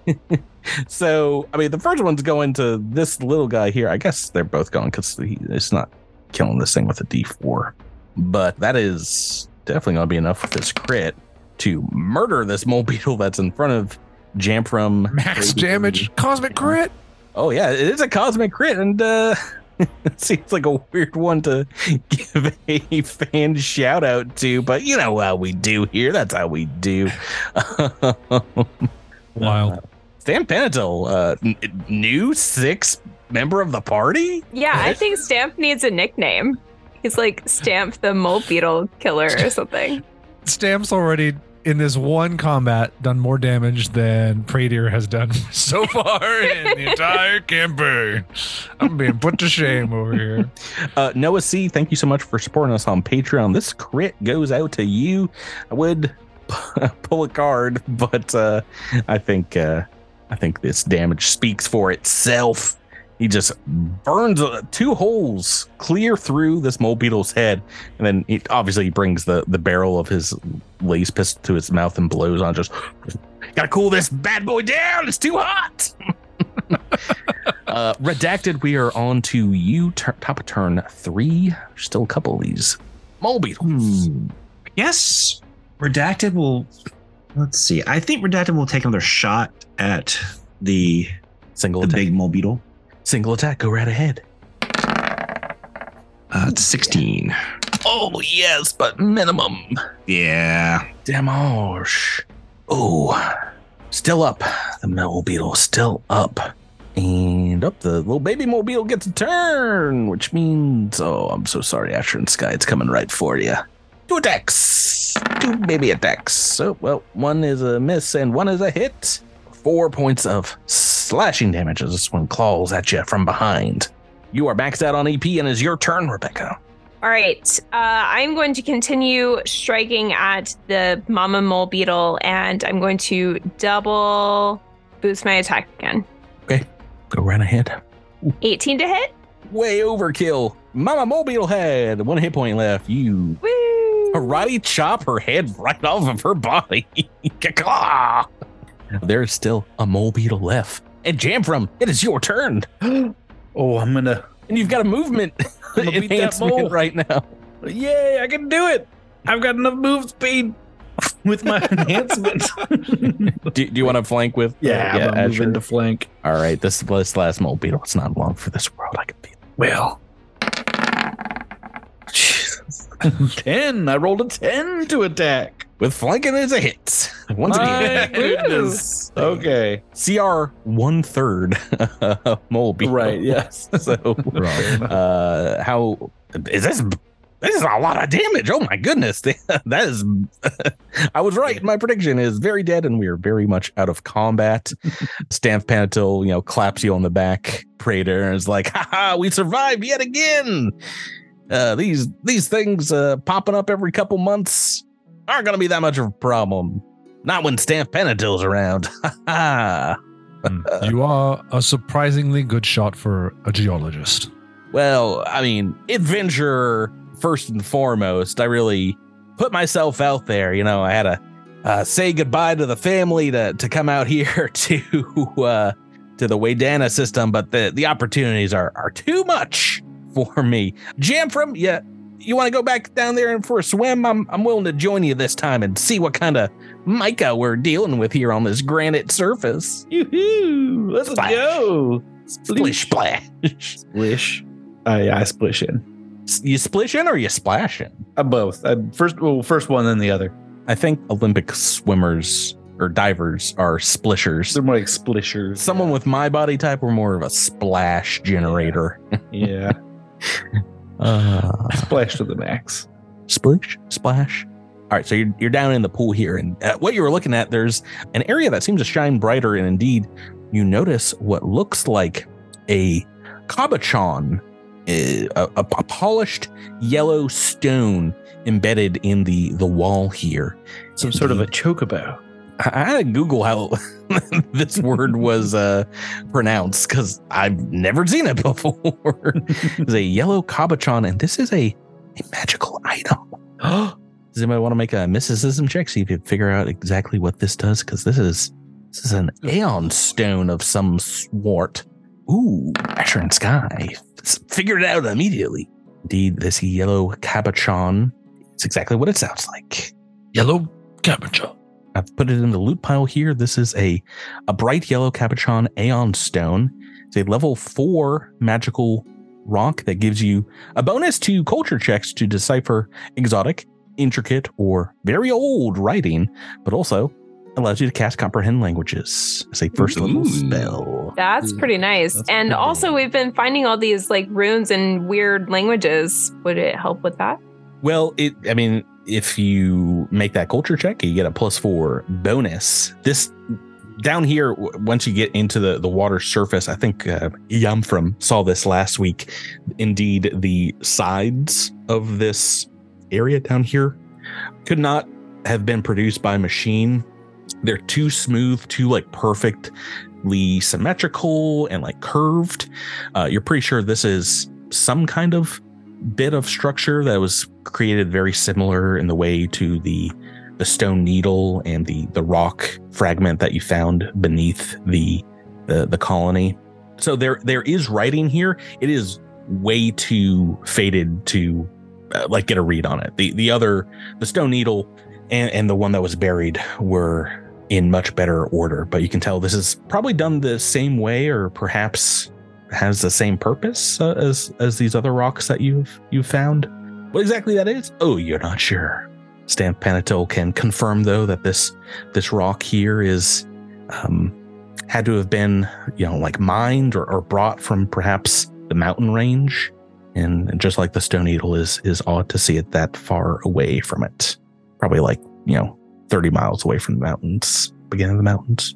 so I mean, the first one's going to this little guy here. I guess they're both going because it's not killing this thing with a D4, but that is definitely going to be enough with this crit to murder this mole beetle [LAUGHS] that's in front of Jamfram. Max damage, cosmic crit. Oh yeah, it is a cosmic crit, and uh, [LAUGHS] it seems like a weird one to [LAUGHS] give a fan shout out to, but you know how we do here. That's how we do. Wild. Stamp Panatil, uh, n- new six member of the party. Yeah, I think Stamp needs a nickname. He's like Stamp the mole beetle killer or something. Stamp's already in this one combat done more damage than Pradier has done [LAUGHS] so far in the entire campaign. I'm being put to shame over here. Uh, Noah C, thank you so much for supporting us on Patreon. This crit goes out to you. I would [LAUGHS] pull a card, but uh, I think uh, I think this damage speaks for itself. He just burns uh, two holes clear through this mole beetle's head, and then he obviously brings the the barrel of his lace pistol to his mouth and blows on. Just gotta cool this bad boy down. It's too hot. [LAUGHS] uh, redacted. We are on to you. Tur- top of turn three. There's still a couple of these mole beetles. Yes. Redacted will. Let's see. I think Redacted will take another shot at the Single the attack. big mole beetle. Single attack. Go right ahead. Uh, it's 16. Oh yes, but minimum. Yeah. Damage. Oh, still up. The mole beetle still up. And up the little baby mobile gets a turn, which means oh, I'm so sorry, Asher and Sky. It's coming right for you. Two attacks. Two baby attacks. So well, one is a miss and one is a hit. Four points of slashing damage as this one claws at you from behind. You are maxed out on EP and it's your turn, Rebecca. All right. Uh, I'm going to continue striking at the mama mole beetle, and I'm going to double boost my attack again. Okay. Go right ahead. 18 to hit. Way overkill. Mama Mole Beetle had One hit point left. You Woo! karate chop her head right off of her body. [LAUGHS] There's still a mole beetle left. And Jamfram, it is your turn. [GASPS] Oh, I'm gonna. And you've got a movement [LAUGHS] I'm gonna beat that mole. right now. Yay! I can do it. I've got enough move speed with my [LAUGHS] enhancement. [LAUGHS] Do, do you want to flank with? uh, yeah, I'm move into flank. All right, this this last mole beetle. It's not long for this world. I can feel. Well, ten. I rolled a ten to attack. With flanking is a hit. [LAUGHS] Once My again, [LAUGHS] goodness. Okay. CR one third [LAUGHS] mole beetle. Right. Yes. So uh how is this this is a lot of damage oh my goodness that is i was right my prediction is very dead and we are very much out of combat Stamp Panatil, you know claps you on the back Pradier and is like haha we survived yet again uh these these things uh popping up every couple months aren't gonna be that much of a problem not when Stamp Panatil's around ha [LAUGHS] Mm. you are a surprisingly good shot for a geologist. Well, I mean, adventure first and foremost. I really put myself out there. You know, I had to uh, say goodbye to the family to to come out [LAUGHS] here to uh, to the Waydana system, but the the opportunities are are too much for me. Jamfram, yeah, you want to go back down there and for a swim? I'm I'm willing to join you this time and see what kind of mica we're dealing with here on this granite surface. Yoo-hoo. Let's Splash. go. Splish splash. Splish. Uh, yeah, I splish in. you splish in or you splash in? Uh, both. Uh, first, well, first one, then the other. I think Olympic swimmers or divers are splishers. They're more like splishers. Someone with my body type, we're more of a splash generator. yeah, [LAUGHS] Uh, splash to the max. splish, splash. All right, so you're, you're down in the pool here, and uh, what you were looking at, there's an area that seems to shine brighter, and indeed, you notice what looks like a cabochon, uh, a, a, a polished yellow stone embedded in the the wall here. Some sort of a chocobo. I had to Google how [LAUGHS] this word was uh, pronounced because I've never seen it [LAUGHS] before. it's a yellow cabochon, and this is a, a magical item. [GASPS] does anybody want to make a mysticism check? See if you figure out exactly what this does? Because this is this is an aeon stone of some sort. Ooh, Asher and Sky figured it out immediately. Indeed, this yellow cabochon. It's exactly what it sounds like. Yellow cabochon. I've put it in the loot pile here. This is a a bright yellow cabochon aeon stone. It's a level four magical rock that gives you a bonus to culture checks to decipher exotic, intricate, or very old writing, but also allows you to cast comprehend languages as a first level Ooh. spell. That's pretty nice. That's and pretty also, we've been finding all these like runes and weird languages. Would it help with that? Well, it I mean, if you make that culture check, you get a plus four bonus. This down here, once you get into the, the water surface, I think uh, Jamfram saw this last week. Indeed, the sides of this area down here could not have been produced by machine. They're too smooth, too like perfectly symmetrical and like curved. Uh, you're pretty sure this is some kind of bit of structure that was created very similar in the way to the the stone needle and the the rock fragment that you found beneath the the, the colony. So there there is writing here. It is way too faded to uh, like get a read on it. The the other the stone needle and and the one that was buried were in much better order, but you can tell this is probably done the same way or perhaps has the same purpose uh, as as these other rocks that you've you've found. What exactly that is? Oh, you're not sure. Stamp Panatil can confirm though that this this rock here is um, had to have been you know like mined or, or brought from perhaps the mountain range, and, and just like the Stone Needle is is odd to see it that far away from it, probably like you know thirty miles away from the mountains, beginning of the mountains.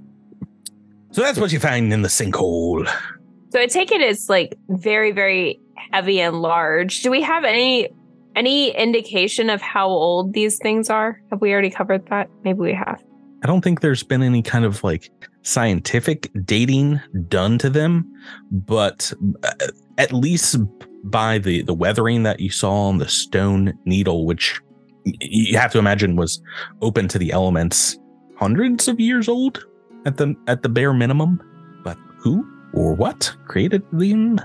So that's what you find in the sinkhole. So I take it as like very, very heavy and large. Do we have any any indication of how old these things are? Have we already covered that? Maybe we have. I don't think there's been any kind of like scientific dating done to them, but uh, at least by the the weathering that you saw on the stone needle, which you have to imagine was open to the elements, hundreds of years old at the at the bare minimum. But who or what created them?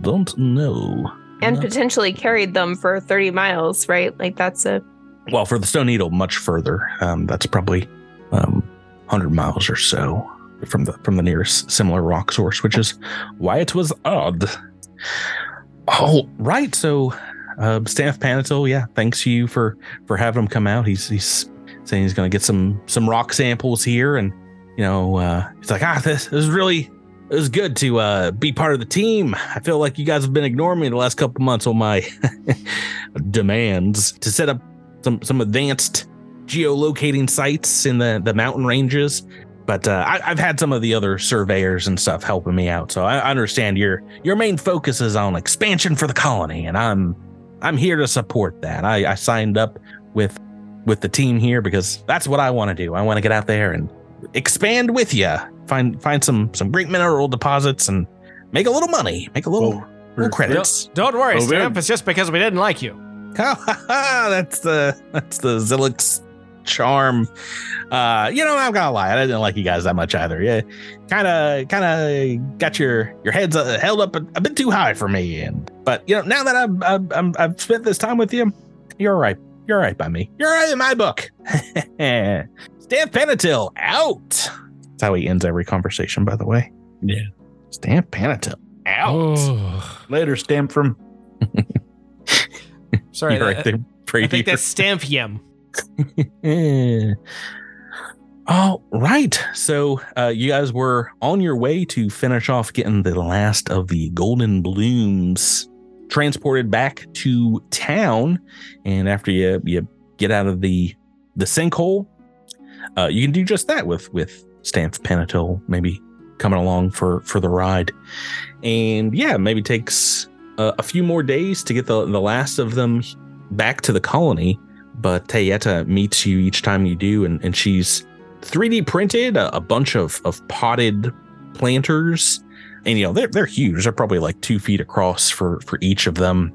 Don't know. And No. potentially carried them for 30 miles, right? Like that's a well for the stone needle much further um, that's probably um, 100 miles or so from the from the nearest similar rock source which is why it was odd oh right so uh, Stamp Panatil yeah thanks you for for having him come out he's he's saying he's going to get some some rock samples here and you know uh he's like ah this, this is really it was good to uh be part of the team i feel like you guys have been ignoring me the last couple months on my [LAUGHS] demands to set up some some advanced geolocating sites in the the mountain ranges. But uh, I, I've had some of the other surveyors and stuff helping me out, so I understand your your main focus is on expansion for the colony, and I'm I'm here to support that. I, I signed up with with the team here because that's what I want to do. I want to get out there and expand with you, find find some some great mineral deposits, and make a little money, make a little, little credits. Don't worry, Oh, Stamp. It's just because we didn't like you. [LAUGHS] that's the that's the Zilix charm. Uh, you know, I'm gonna lie, I didn't like you guys that much either. Yeah, kind of, kind of got your your heads uh, held up a, a bit too high for me. And but you know, now that I've I've, I'm, I've spent this time with you, you're all right. You're all right by me. You're all right in my book. [LAUGHS] Stamp Panatil out. That's how he ends every conversation, by the way. Yeah. Stamp Panatil out. Oh, Later, stamp from. [LAUGHS] Sorry, You're that- right there. I think that's Stampium. [LAUGHS] All right. So uh, you guys were on your way to finish off getting the last of the golden blooms transported back to town. And after you you get out of the the sinkhole, uh, you can do just that with with Stamp Panatil maybe coming along for for the ride. And yeah, maybe takes uh, a few more days to get the the last of them back to the colony but Tayeta meets you each time you do, and, and she's 3D printed a, a bunch of, of potted planters. And you know, they're they're huge. They're probably like two feet across for for each of them.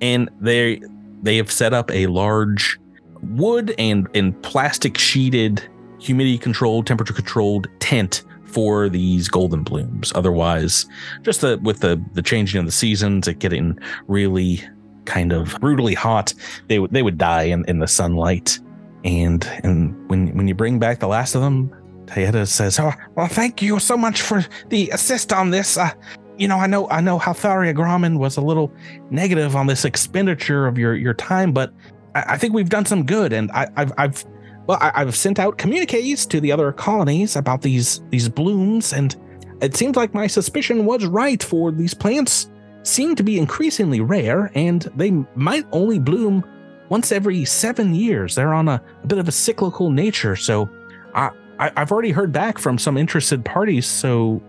And they they have set up a large wood and and plastic sheeted, humidity controlled, temperature controlled tent for these golden blooms. Otherwise, just the with the the changing of the seasons, it getting really kind of brutally hot they would they would die in, in the sunlight. And and when when you bring back the last of them, Tayeta says, "Oh, well, thank you so much for the assist on this. Uh, you know, I know I know how Tharia Grommen was a little negative on this expenditure of your your time, but I, I think we've done some good. And I, I've I've well, I, I've sent out communiques to the other colonies about these these blooms, and it seems like my suspicion was right. For these plants seem to be increasingly rare, and they might only bloom once every seven years. They're on a, a bit of a cyclical nature. So I, I, I've already heard back from some interested parties. So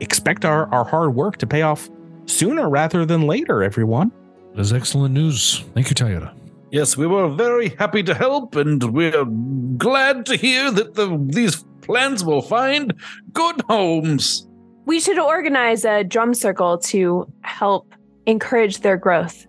expect our, our hard work to pay off sooner rather than later, everyone. That's excellent news. Thank you, Tayeta. Yes, we were very happy to help, and we're glad to hear that the, these plans will find good homes. We should organize a drum circle to help encourage their growth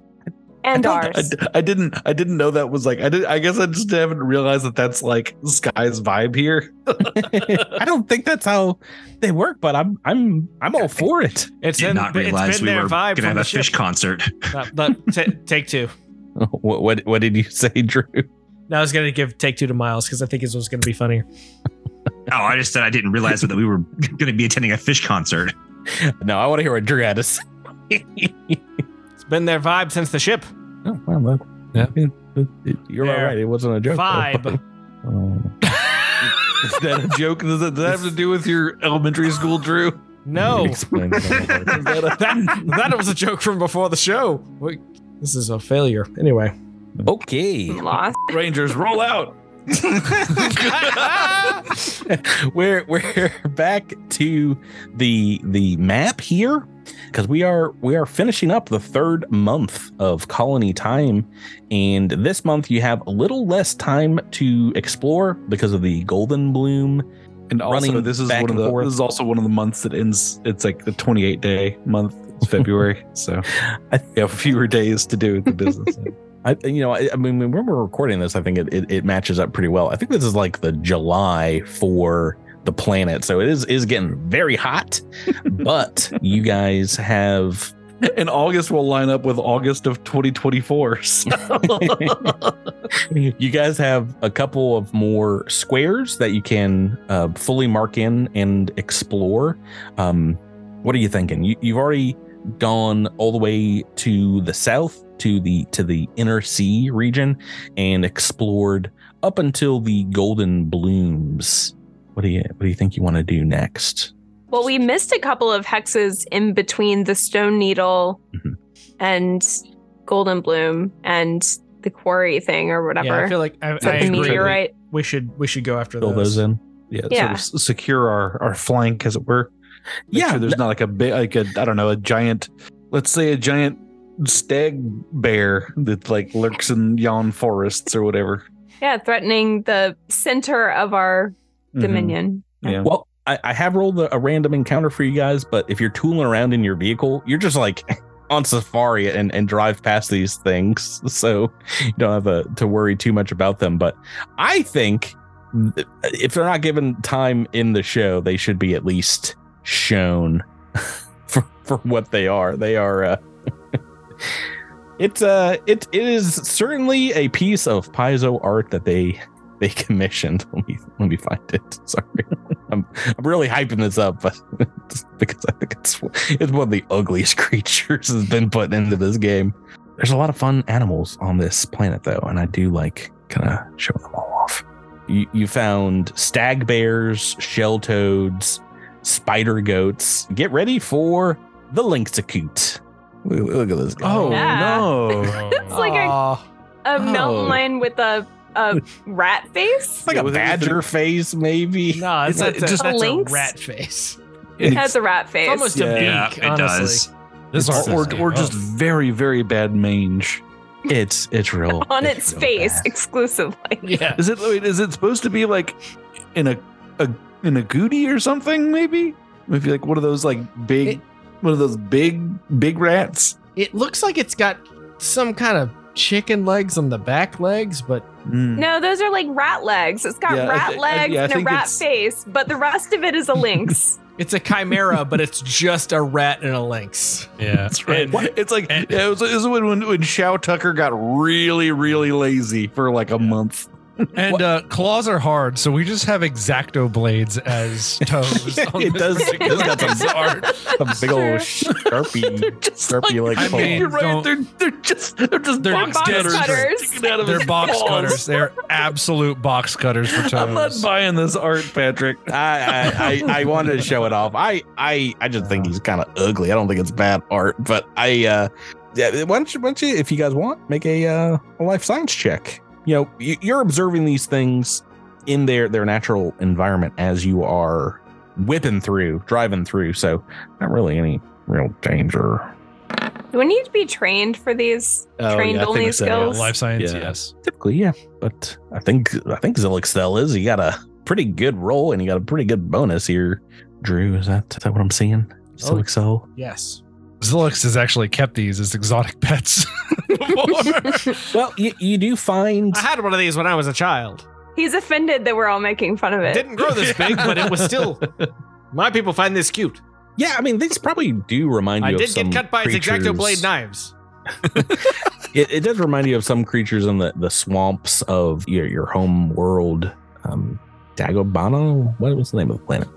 and I, ours. I didn't. I didn't know that was like. I did. I guess I just haven't realized that that's like Sky's vibe here. [LAUGHS] I don't think that's how they work, but I'm I'm I'm all for it. It's Did in, not it's realize been we their were vibe gonna have the a fish concert. Uh, but ta- take two. [LAUGHS] What what, what did you [LAUGHS] say, Drew? No, I was gonna give take two to Miles because I think his was gonna be funnier. [LAUGHS] Oh, I just said I didn't realize that we were going to be attending a fish concert. No, I want to hear what Drew had to say. It's been their vibe since the ship. Oh, well, look. Yeah. You're all right. It wasn't a joke. though. Vibe. Oh. Is that a joke? Does that, does that have to do with your elementary school, Drew? No, Explain it a little bit. Is that a- that that was a joke from before the show. Wait, this is a failure. Anyway, Okay. Lost. Rangers, roll out. [LAUGHS] we're we're back to the the map here because we are we are finishing up the third month of colony time and this month you have a little less time to explore because of the golden bloom And also, this is one of the. forth. This is also one of the months that ends. It's like the 28 day month. It's February, so [LAUGHS] I- you have fewer days to do the business. [LAUGHS] I, you know, I, I mean, when we're recording this, I think it, it, it matches up pretty well. I think this is like the July for the planet, so it is is getting very hot. [LAUGHS] but you guys have and August will line up with August of 2024. So. you guys have a couple of more squares that you can uh, fully mark in and explore. Um, what are you thinking? You, you've already gone all the way to the south to the to the inner sea region and explored up until the golden blooms. What do you what do you think you want to do next? Well, we missed a couple of hexes in between the Stone Needle Mhm. and Golden Bloom and the quarry thing or whatever. yeah, I feel like I, Is that I the agree. meteorite? We should we should go after Fill those. those in. yeah, Yeah. sort of secure our our flank, as it were. Make Yeah, sure there's not like a big, like a I don't know, a giant. Let's say a giant stag bear that like lurks in yon forests or whatever. Yeah, threatening the center of our Mhm. dominion. Yeah. Well, I, I have rolled a, a random encounter for you guys, but if you're tooling around in your vehicle, you're just like [LAUGHS] on safari and, and drive past these things. [LAUGHS] So you don't have a, to worry too much about them. But I think if they're not given time in the show, they should be at least shown [LAUGHS] for, for what they are. They are, uh, [LAUGHS] it's uh it it is certainly a piece of Paizo art that they they [LAUGHS] commissioned. Let me let me find it. Sorry, I'm I'm really hyping this up, but because I think it's it's one of the ugliest creatures has been put into this game. There's a lot of fun animals on this planet though, and I do like kind of showing them all off. You you found stag bears, shell toads, spider goats. Get ready for the lynxacoot. Look, look at this guy. Oh Yeah. no! [LAUGHS] It's like a, Aw. a mountain Oh. lion with a, a rat face. It's like Yeah, a with it- with badger the- face, maybe. no, it's, It's a- a, just- that's A lynx? a rat face. It has a rat face. It's almost Yeah. a beak. Yeah, it honestly. does. This Or, art or, or just oh. very very bad mange. It's it's real [LAUGHS] on it's its real face bad. exclusively. Yeah. Is it wait, is it supposed to be like in a, a in a goody or something? Maybe maybe like one of those like big It- one of those big big rats. It looks like it's got some kind of chicken legs on the back legs, but Mm. No, those are like rat legs. It's got Yeah, rat thi- I- legs yeah, and a rat it's- face, but the rest of it is a lynx. [LAUGHS] it's a chimera, but it's just a rat and a lynx. Yeah. That's right. And- it's like and- yeah, it was, it was when, when when Shou Tucker got really really lazy for like a month. [LAUGHS] And uh, claws are hard, so we just have exacto blades as [LAUGHS] toes. on It does- particular it's got some- [LAUGHS] piece of art. a big old sharpie, sharpie like. I mean, You're right. They're they're just they're just They're box, box cutters, cutters. out of They're box claws. cutters. They're absolute box cutters for toes. I'm not buying this art, Patrick. I, I, I I wanted to show it off. I I I just think he's kind of ugly. I don't think it's bad art, but I uh yeah, why don't you, why don't you, if you guys want, make a, uh, a life science check. You know, you- you're observing these things in their their natural environment as you are whipping through, driving through. So not really any real danger. Do we need to be trained for these Oh, trained yeah, I only think so, yeah. skills? Life science, Yeah. yes. Typically, yeah, but I think I think Zilixtel is. You got a pretty good roll and you got a pretty good bonus here. Drew, is that is that what I'm seeing? Oh. Yes. Zilix has actually kept these as exotic [LAUGHS] pets. Well, you, you do find I had one of these when I was a child. He's offended that we're all making fun of it. Didn't grow this big, but it was still. [LAUGHS] My people find this cute. Yeah, I mean, these probably do remind you I of did some get cut by its exacto creatures- blade knives. [LAUGHS] It, it does remind you of some creatures in the, the swamps of your, your home world. Um, Dagobano? What was the name of the planet?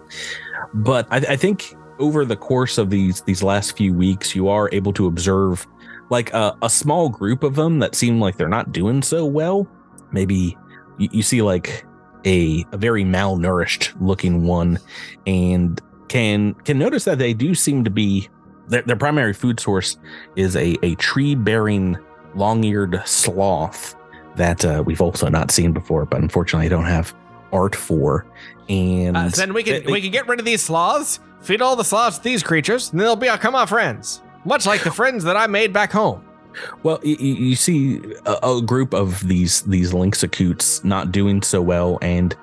But I, I think over the course of these these last few weeks, you are able to observe like a, a small group of them that seem like they're not doing so well. Maybe you, you see like a, a very malnourished looking one and can can notice that they do seem to be their, their primary food source is a, a tree bearing long eared sloth that uh, we've also not seen before, but unfortunately I don't have art for. And Uh, then we can they- they- we can get rid of these sloths, feed all the sloths to these creatures, and they'll be our friends. Much like the friends that I made back home. Well, you, you see a, a group of these these Lynxacutes not doing so well, and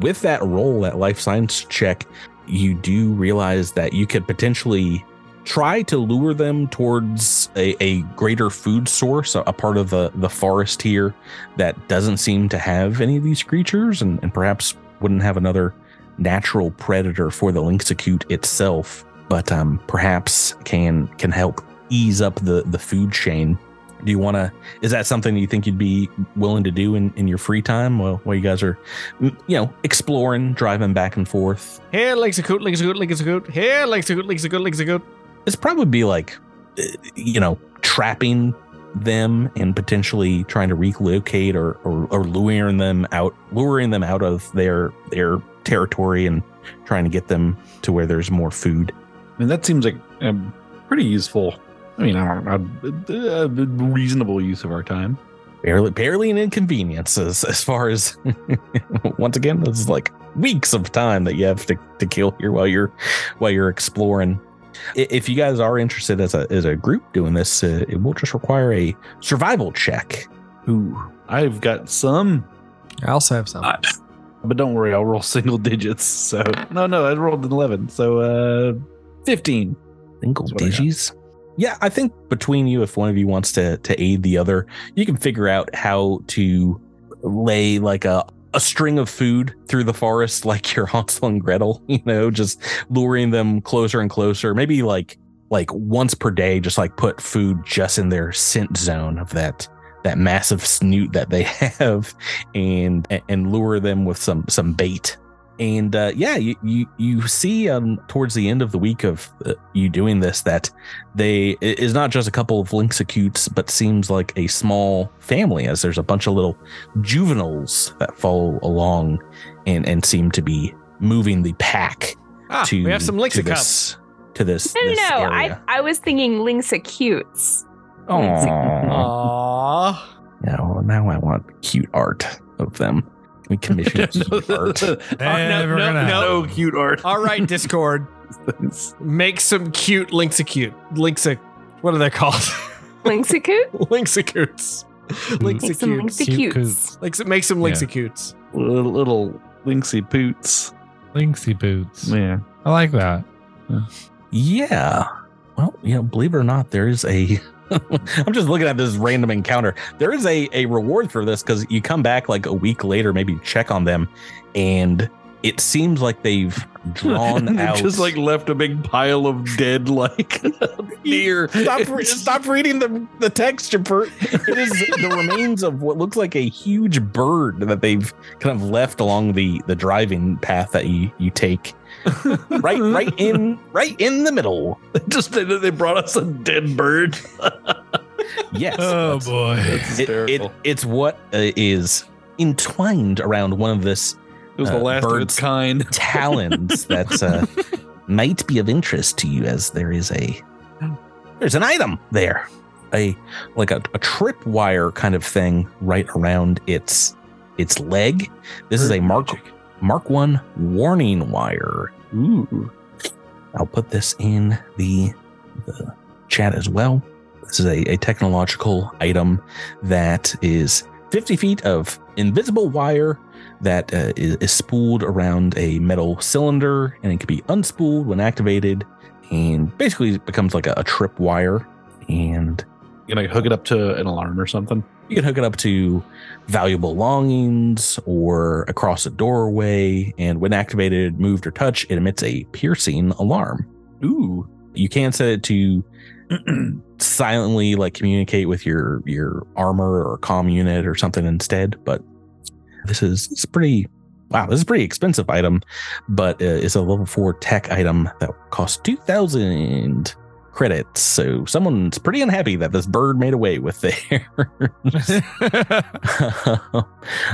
with that roll, that life science check, you do realize that you could potentially try to lure them towards a, a greater food source, a, a part of the the forest here that doesn't seem to have any of these creatures, and, and perhaps wouldn't have another natural predator for the Lynxacute itself, but um, perhaps can can help ease up the the food chain. Do you want to? Is that something you think you'd be willing to do in, in your free time while while you guys are, you know, exploring, driving back and forth? Here, Lynxacoot, Lynxacoot, Lynxacoot. Here, Lynxacoot, Lynxacoot, Lynxacoot. It's probably be like, uh, you know, trapping them and potentially trying to relocate or, or or luring them out, luring them out of their their territory and trying to get them to where there's more food. I mean, that seems like a pretty useful. I mean, I don't know, a, a reasonable use of our time. barely barely an inconvenience as, as far as [LAUGHS] once again this is like weeks of time that you have to, to kill here while you're while you're exploring if you guys are interested as a as a group doing this uh, it will just require a survival check Ooh, I've got some, I also have some. But don't worry, I'll roll [LAUGHS] single digits. So no, no, I rolled an eleven. So uh, fifteen. single I digits yeah i think between you if one of you wants to to aid the other you can figure out how to lay like a a string of food through the forest [LAUGHS] like your Hansel and Gretel, you know, just luring them closer and closer. Maybe like like once per day, just like put food just in their scent zone of that that massive snoot that they [LAUGHS] have, and and lure them with some some bait. And uh, yeah, you you you see um, towards the end of the week of uh, you doing this that they it is not just a couple of Lynxacutes, but seems like a small family as there's a bunch of little juveniles that follow along and and seem to be moving the pack Ah, to we have some to Lynxacuts. this to this, No, no, this no. I, area. I was thinking Lynxacutes. Aw. Aww. No, now I want cute art of them. We commission [LAUGHS] cute art. Never oh, oh, no, gonna no. happen. cute art. All right, Discord. Make some cute Lynxacute. Lynxa. What are they called? Lynxacoot? Lynxacutes. [LAUGHS] Hmm. Make some Lynxacutes. Cute Lynxacutes. Lynx- make some Yeah. Lynxacutes. little, little Lynxy poots. Lynxy boots. Yeah. I like that. Yeah. Well, you know, believe it or not, there is a. [LAUGHS] I'm just looking at this random encounter. There is a, a reward for this because you come back like a week later, maybe check on them, and it seems like they've drawn [LAUGHS] out. just like left a big pile of dead like [LAUGHS] deer. Stop, re- stop reading the, the text, Bert. It is the remains of what looks like a huge bird that they've kind of left along the, the driving path that you, you take. [LAUGHS] Right, right in, right in the middle. [LAUGHS] just they, they brought us a dead bird. [LAUGHS] Yes. Oh boy. That's It, it, it's what uh, is entwined around one of this It was the uh, last of birds. its kind. talons that uh, might be of interest to you, as there is a there's an item there. a like a, a trip wire kind of thing right around its its leg. This is a Mark Mark One warning wire. Ooh. I'll put this in the the chat as well. This is a, a technological item that is 50 feet of invisible wire that uh, is, is spooled around a metal cylinder and it can be unspooled when activated and basically it becomes like a, a trip wire and You gonna hook it up to an alarm or something? you can hook it up to valuable belongings or across a doorway and when activated moved or touched it emits a piercing alarm. Ooh. You can set it to [CLEARS THROAT] silently like communicate with your your armor or comm unit or something instead but this is it's pretty wow this is a pretty expensive item but uh, it's a level 4 tech item that costs 2000 credits so someone's pretty unhappy that this bird made away with [LAUGHS] theirs [LAUGHS]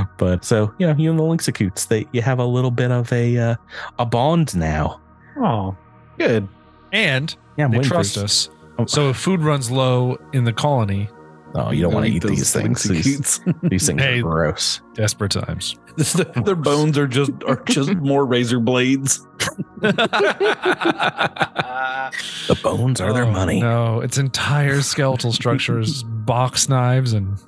[LAUGHS] but so you know you and the Lynxicutes, they you have a little bit of a uh, a bond now Oh, good. and yeah I'm they trust us. Oh. So if food runs low in the colony, oh you don't want to eat these things these, these things Hey. are gross desperate times. [LAUGHS] Their bones are just are just [LAUGHS] more razor blades. [LAUGHS] the bones are their Oh, money No, its entire skeletal structure is box knives and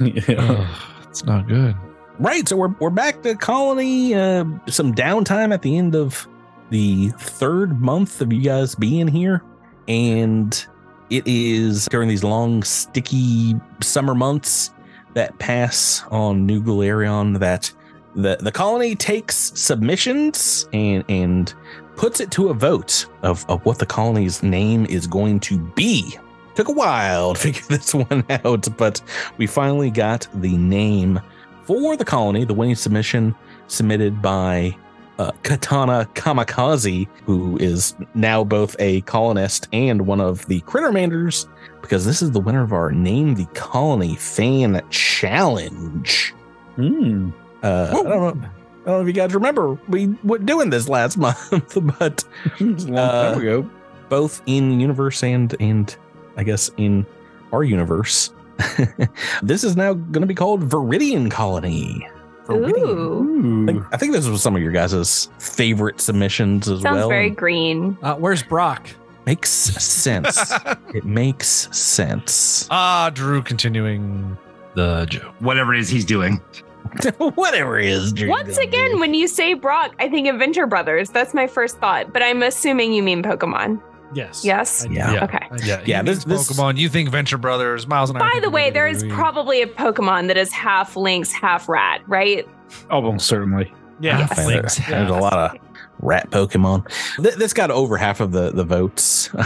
yeah. Ugh, it's not good. Right. So we're we're back to colony. Uh, some downtime at the end of the third month of you guys being here, and it is during these long, sticky summer months that pass on New Golarion that the the colony takes submissions and and puts it to a vote of, of what the colony's name is going to be. Took a while to [LAUGHS] figure this one out, but we finally got the name for the colony, the winning submission submitted by uh, Katana Kamikaze, who is now both a colonist and one of the Crittermanders, because this is the winner of our Name the Colony Fan Challenge. Hmm. Uh, I don't know. I don't know if you guys remember we were doing this last [LAUGHS] month, but It's [LAUGHS] a long Uh, ago. both in universe and and I guess in our universe, [LAUGHS] this is now going to be called Viridian Colony. Viridian. Ooh. I think, I think this was some of your guys' favorite submissions as well. Sounds well. very and green. Uh, where's Brock? makes sense. [LAUGHS] it makes sense. ah, Drew continuing the joke. Whatever it is he's doing. [LAUGHS] Whatever it is. Drew Once gonna again, do. when you say Brock, I think Adventure Brothers. That's my first thought, but I'm assuming you mean Pokemon. Yes. Yes? I do. Yeah. Okay. Yeah, Yeah, he this- this- Pokemon. You think Venture Brothers, Miles and I. By think the way, there is probably a Pokemon that is half lynx, half rat, right? Almost certainly. Yeah. Yeah, there's, there's a lot of rat Pokemon. Th- this got over half of the the votes [LAUGHS] for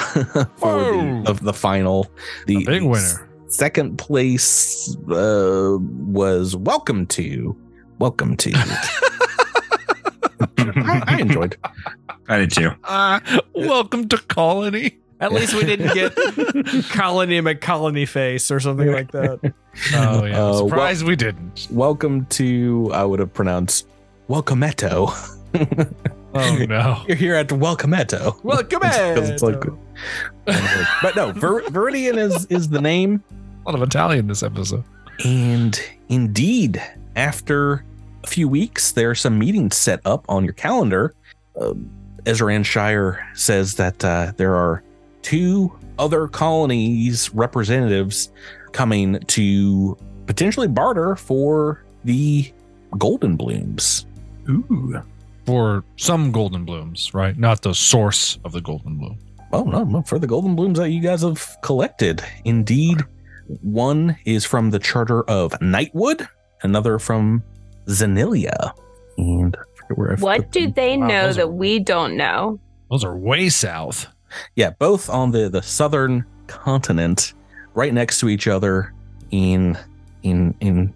the, of the final. The A big winner. Second place uh, was welcome to. Welcome to. [LAUGHS] I, I enjoyed. I did too. Ah, [LAUGHS] welcome to Colony. At least we didn't get [LAUGHS] Colony McColony face or something like that. [LAUGHS] Oh yeah, Uh, surprised we didn't. Welcome to. I would have pronounced Welcometo. Oh no. You're here at Welcometo. Welcome Because it's like- but no, Vir- Viridian is is the name. A lot of Italian this episode. And indeed, after a few weeks, there are some meetings set up on your calendar. Uh, Ezran Shire says that uh, there are two other colonies representatives coming to potentially barter for the golden blooms. Ooh. For some golden blooms, right? Not the source of the golden bloom. Oh no, for the golden blooms that you guys have collected. Indeed, one is from the charter of Nightwood, another from Zennilia. And where I What do them. they Wow, know that are- we don't know? Those are way south. Yeah, both on the the southern continent, right next to each other in in in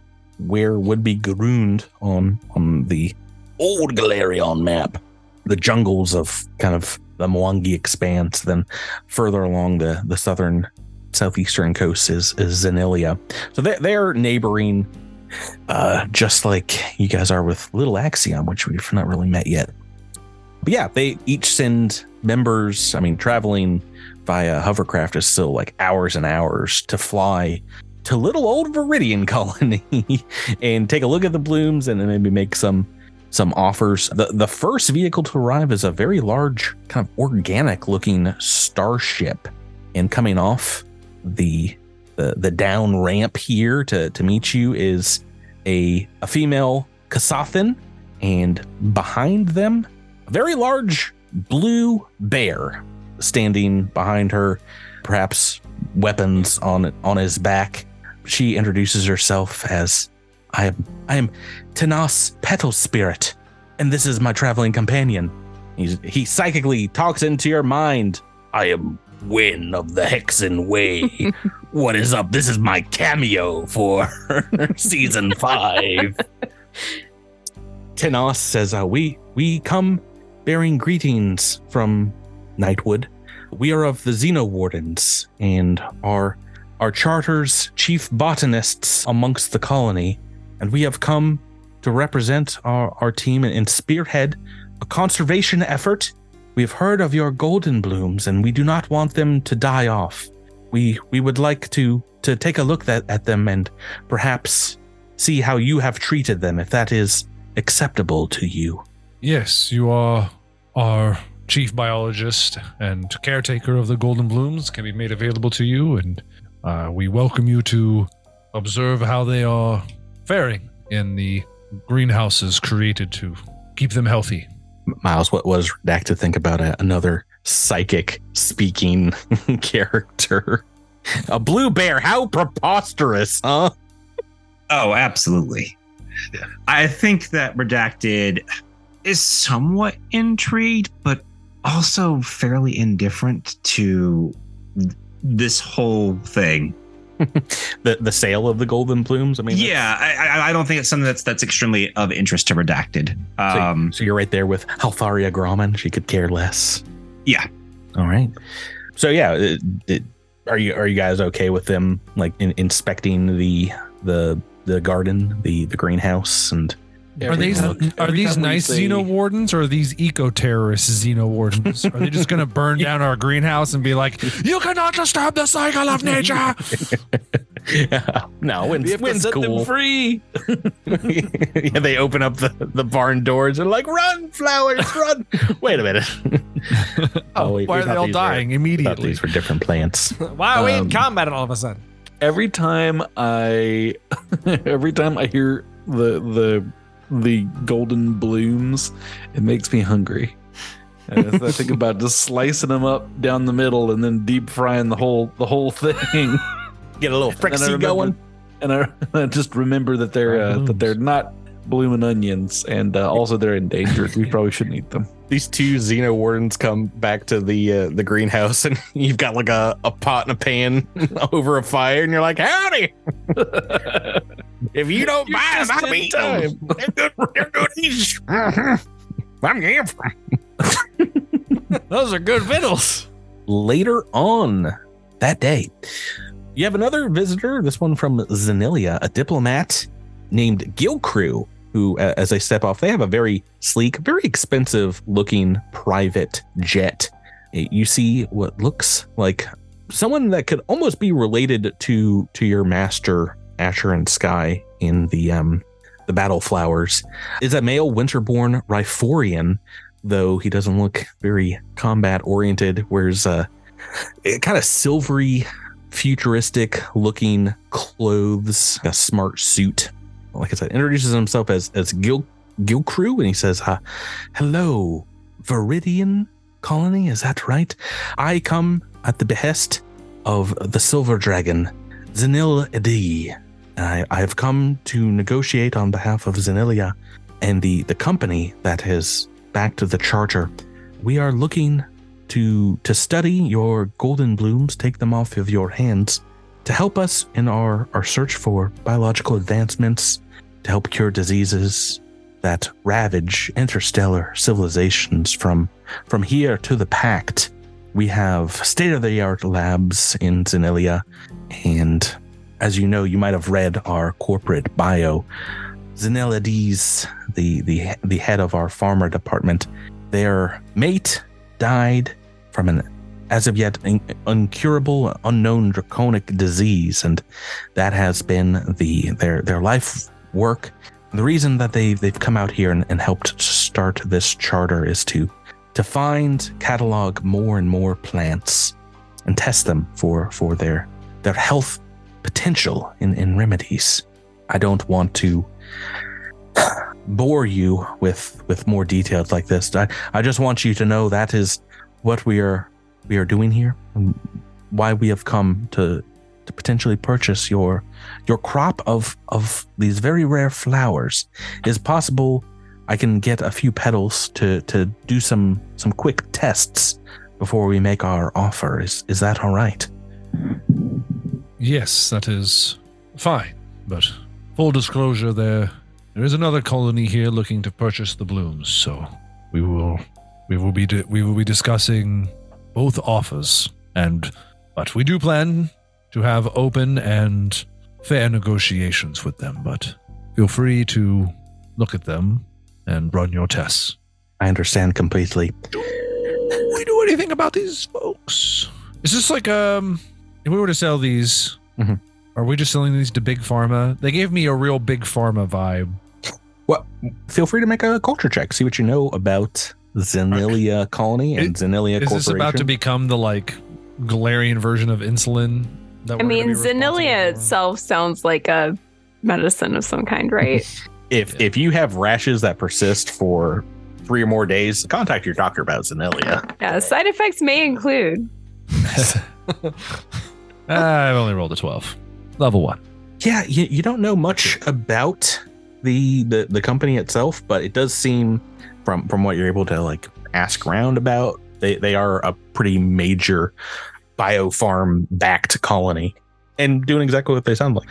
where would be Garund on on the old Golarion map. The jungles of kind of the Mwangi expanse, then further along the the southern southeastern coast is is Zennilia. So they they're neighboring uh just like you guys are with Little Axiom, which we've not really met yet. But yeah, they each send members. I mean, traveling via hovercraft is still like hours and hours to fly to little old Viridian [LAUGHS] colony and take a look at the blooms and then maybe make some some offers. The the first vehicle to arrive is a very large, kind of organic looking starship. And coming off the the, the down ramp here to, to meet you is a a female Kasathan, and behind them, a very large blue bear standing behind her, perhaps weapons on on his back. She introduces herself as I am I am Tanas Petal Spirit, and this is my traveling companion. He's, he psychically talks into your mind. I am Win of the Hexen Way. [LAUGHS] what is up? This is my cameo for [LAUGHS] season five. Tenos says, uh, "We we come bearing greetings from Nightwood. We are of the Xeno Wardens and are our charter's chief botanists amongst the colony, and we have come to represent our, our team and, and spearhead a conservation effort. We have heard of your golden blooms, and we do not want them to die off. We we would like to to take a look at, at them and perhaps see how you have treated them, if that is acceptable to you. Yes, you are our chief biologist and caretaker of the golden blooms can be made available to you, and uh, we welcome you to observe how they are faring in the greenhouses created to keep them healthy. Miles, what was Dak to think about a, another psychic speaking [LAUGHS] character? A blue bear, how preposterous, huh? Oh, absolutely. I think that Redacted is somewhat intrigued, but also fairly indifferent to this whole thing. [LAUGHS] The the sale of the golden plumes. I mean, yeah, I, I, don't think it's something that's that's extremely of interest to Redacted. So, Um, so you're right there with Haltharia Grauman. She could care less. Yeah. All right. So yeah, it, it, are you are you guys okay with them like in, inspecting the the the garden, the the greenhouse, and Are these time- are these nice say- xeno wardens or are these eco terrorist xeno wardens? are they just going to burn [LAUGHS] down our greenhouse and be like, "You cannot disturb the cycle of nature"? [LAUGHS] no, We wind's, have to wind's set them free. [LAUGHS] yeah, they open up the, the barn doors and like, run, flowers, run. Wait a minute. Oh, we- why we are they all these were- dying immediately? these were different plants. Why are we in Um, combat all of a sudden? every time I every time I hear the the the golden blooms, it makes me hungry. And I think about just slicing them up down the middle and then deep frying the whole the whole thing. [LAUGHS] Get a little And then I frixie remember- going. And I, [LAUGHS] I just remember that they're uh, that they're not blooming onions, and uh, also they're endangered. we [LAUGHS] probably shouldn't eat them. These two Xeno wardens come back to the uh, the greenhouse, and you've got like a, a pot and a pan over a fire, and you're like, "Howdy! If you don't You're buy them, I'll in be time." them. They're good. They're good. eats. Mhm. I'm here. [LAUGHS] Those are good vittles. later on that day, you have another visitor, this one from Zennilia, a diplomat named Gilcrew, who, uh, as they step off, they have a very sleek, very expensive looking private jet. Uh, You see what looks like someone that could almost be related to to your master Asher and Sky in the um the battle flowers. Is a male winterborn Riforian though he doesn't look very combat oriented wears a, kind of silvery futuristic looking clothes a smart suit. Like i said introduces himself as as gil gil crew and he says uh, hello viridian colony is that right? I come at the behest of the silver dragon zanil edi I, I have come to negotiate on behalf of Zennilia and the, the company that has backed the charter. We are looking to to study your golden blooms, take them off of your hands, to help us in our, our search for biological advancements, to help cure diseases that ravage interstellar civilizations from from here to the Pact. We have state-of-the-art labs in Zennilia, and as you know, you might have read our corporate bio. Zanellides, the the the head of our pharma department, their mate died from an as of yet in- incurable unknown draconic disease and that has been the their their life work the reason that they they've come out here and, and helped start this charter is to to find catalog more and more plants and test them for for their their health potential in in remedies. I don't want to bore you with with more details like this. I i just want you to know that is what we are we are doing here. And why we have come to to potentially purchase your your crop of of these very rare flowers. Is possible i can get a few petals to to do some some quick tests before we make our offer. Is is that all right Yes, that is fine. But full disclosure, there there is another colony here looking to purchase the blooms. So we will we will be di- we will be discussing both offers. And but we do plan to have open and fair negotiations with them. But feel free to look at them and run your tests. i understand completely Do we know anything about these folks? Is this like um if we were to sell these Mhm. are we just selling these to big pharma? They gave me a real big pharma vibe. well feel free to make a culture check see what you know about Zennilia colony and Is- Zennilia Is corporation this about to become the like Golarion version of insulin? that I we're mean, be responsible Zennilia for? itself sounds like a medicine of some kind, right? [LAUGHS] if if you have rashes that persist for three or more days contact your doctor about Zennilia yeah, side effects may include. [LAUGHS] [LAUGHS] I've only rolled a 12. Level one. Yeah, you, you don't know much about the, the the company itself, but it does seem from from what you're able to like ask around about, they they are a pretty major biofarm backed colony and doing exactly what they sound like.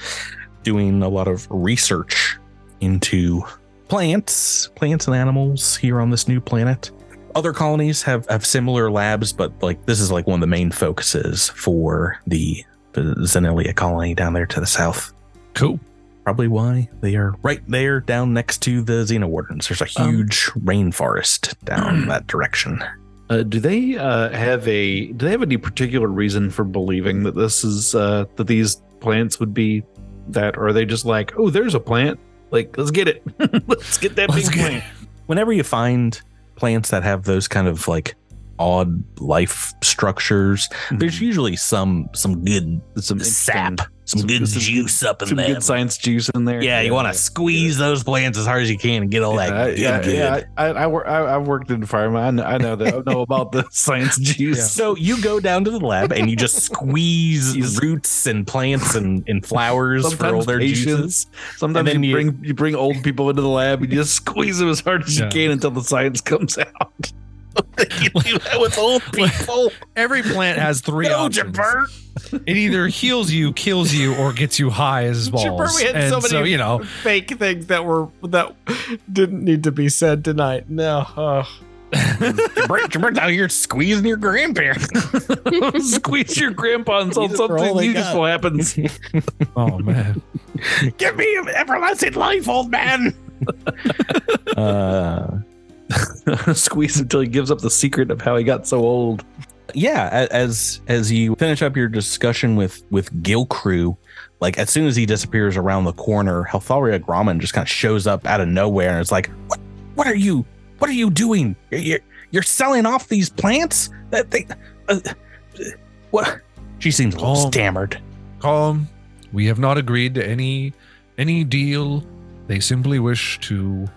Doing a lot of research into plants, plants and animals here on this new planet. Other colonies have have similar labs, but like this is like one of the main focuses for the the Zennilia colony down there to the south Cool. probably why they are right there down next to the Xenowardens. There's a Um, huge rainforest down [CLEARS THROAT] that direction. Uh, do they uh, have a? Do they have any particular reason for believing that this is uh, that these plants would be that, or are they just like, oh, there's a plant, like let's get it, [LAUGHS] let's get that Let's big get plant. Whenever you find plants that have those kind of like odd life structures, mm-hmm. there's usually some some good some sap, some, some- good some- juice up in some there. good science juice in there. yeah, you want to squeeze those plants as hard as you can and get all Yeah, that I- good, yeah, good. yeah. I, I, I, I've worked in pharma. I know, I know that. I know about the [LAUGHS] science [LAUGHS] juice. So you go down to the lab and you just [LAUGHS] squeeze roots and plants and, and flowers for all Sometimes their patients. juices. Sometimes you, you- bring you bring old people into the lab and you just squeeze them as hard as Yeah. you can until the science comes out. You do that with old people. Every plant has three No, options. Jabert. It either heals you, kills you, or gets you high as balls. Jabber, we had and so so, many you know, fake things that were that didn't need to be said tonight. No. Oh. Jabert, Jabert's out here squeezing your grandparents. [LAUGHS] squeeze your grandpa until Use it for all something they useful happens. [LAUGHS] oh man. Give me everlasting life, old man. [LAUGHS] uh, [LAUGHS] squeeze until he gives up the secret of how he got so old. yeah, as as you finish up your discussion with with Gil Crew, like as soon as he disappears around the corner, Heltharia Gromman just kind of shows up out of nowhere and it's like, "What? What are you? What are you doing? You're you're, you're selling off these plants? That they? Uh, what?" She seems a little Calm. stammered. Calm. We have not agreed to any any deal. They simply wish to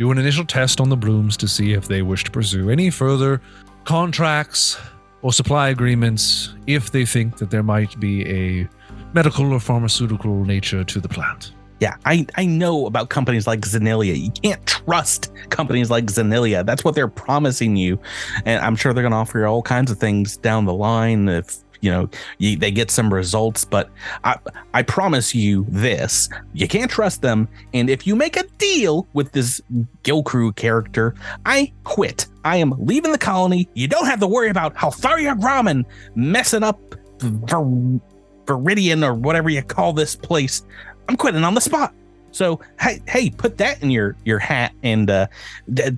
do an initial test on the blooms to see if they wish to pursue any further contracts or supply agreements if they think that there might be a medical or pharmaceutical nature to the plant. Yeah, I, I know about companies like Zennilia. You can't trust companies like Zennilia. That's what they're promising you. And I'm sure they're going to offer you all kinds of things down the line if, you know, you, they get some results. But I, I promise you this you can't trust them. And if you make a deal with this Gil Crew character, I quit. I am leaving the colony. You don't have to worry about Haltharia Grommen messing up Ver- Viridian or whatever you call this place. I'm quitting on the spot. So hey, hey, put that in your your hat and uh, d-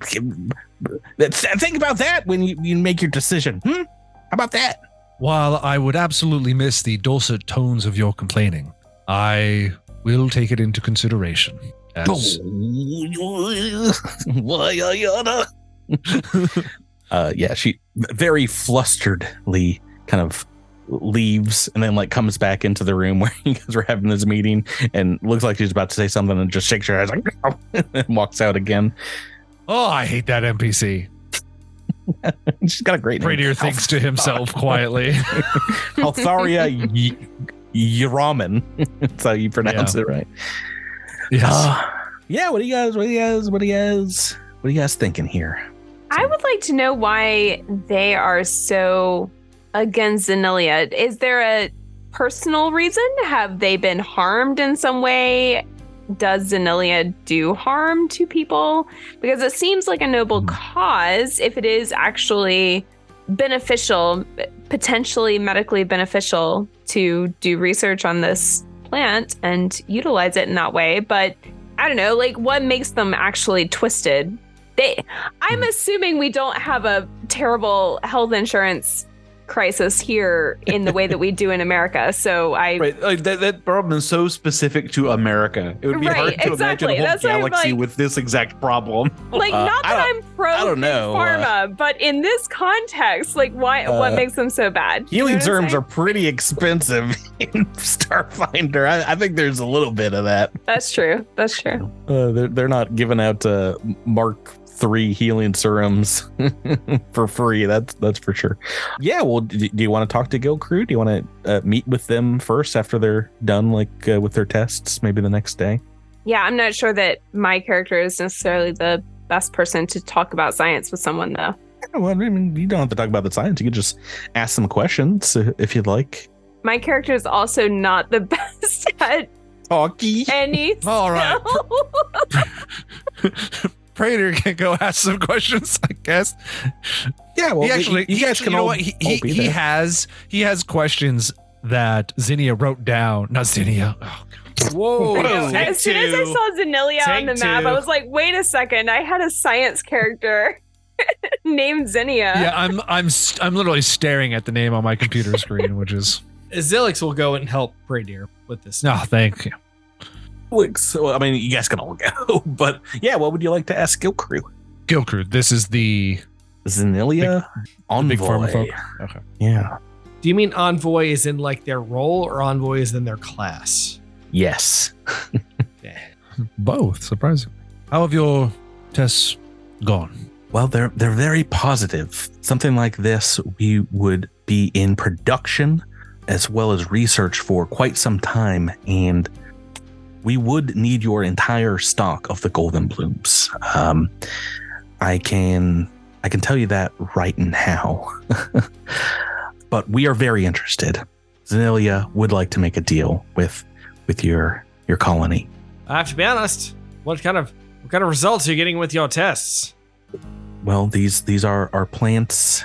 th- think about that when you, you make your decision. Hmm? How about that? While I would absolutely miss the dulcet tones of your complaining, I will take it into consideration. As [LAUGHS] Why I oughta? [LAUGHS] uh, yeah, she very flusteredly kind of leaves and then like comes back into the room [LAUGHS] where you guys were having this meeting and looks like she's about to say something and just shakes her head like and walks out again. Oh, I hate that NPC. [LAUGHS] She's got a great name. Pradier thinks to himself quietly. [LAUGHS] Altharia y- Yaraman. [LAUGHS] That's how you pronounce Yeah. it, right? yes. Uh, yeah. What do you guys? What do you guys? What do you guys? What are you guys thinking here? I would like to know why they are so against Zennilia. Is there a personal reason? Have they been harmed in some way? Does Zennilia do harm to people? Because it seems like a noble Hmm. cause if it is actually beneficial, potentially medically beneficial to do research on this plant and utilize it in that way. But I don't know, like what makes them actually twisted? They I'm Hmm. assuming we don't have a terrible health insurance crisis here in the way that we do in America. So I [LAUGHS] Right, like that, that problem is so specific to America. It would be Right, hard to exactly. imagine a whole That's galaxy like- with this exact problem. like Uh, not that I'm pro I don't know, uh, pharma, but in this context, like why what Uh, makes them so bad? You know Healing what serums saying? are pretty expensive [LAUGHS] in Starfinder. I, I think there's a little bit of that. That's true. That's true. Uh, they're, they're not giving out uh, Mark three healing serums [LAUGHS] for free. That's that's for sure. Yeah. Well, do, do you want to talk to Guild Crew? Do you want to uh, meet with them first after they're done, like uh, with their tests, maybe the next day? Yeah, I'm not sure that my character is necessarily the best person to talk about science with someone though. Yeah, well, I mean, you don't have to talk about the science. You could just ask some questions uh, if you'd like. My character is also not the [LAUGHS] best at Talkie. any All right. [LAUGHS] skill. Pradier [LAUGHS] can go ask some questions, I guess. Yeah. Well, he actually, you he guys actually- can you know all, what? He, he, he has he has questions that Zinnia wrote down. Not Zinnia. Oh, Whoa. I know, as soon as I saw Zennilia on the map, I was like, wait a second, I had a science character [LAUGHS] named Zinnia. yeah, I'm I'm st- I'm literally staring at the name on my computer screen, which is [LAUGHS] Zilix will go and help Pradier with this. no, thank you. Like, So, I mean, you guys can all go, [LAUGHS] but yeah, what would you like to ask Skill Crew? Guild crew. This is the Zennilia Envoy. big farmer folk. Okay. Yeah. Do you mean envoy is in like their role or envoy is in their class? Yes. [LAUGHS] Both, surprisingly. How have your tests gone? Well, they're they're very positive. Something like this, we would be in production as well as research for quite some time, and we would need your entire stock of the golden blooms. Um, I can I can tell you that right now, [LAUGHS] but we are very interested. Zennilia would like to make a deal with with your your colony. I have to be honest. What kind of what kind of results are you getting with your tests? well these these are are plants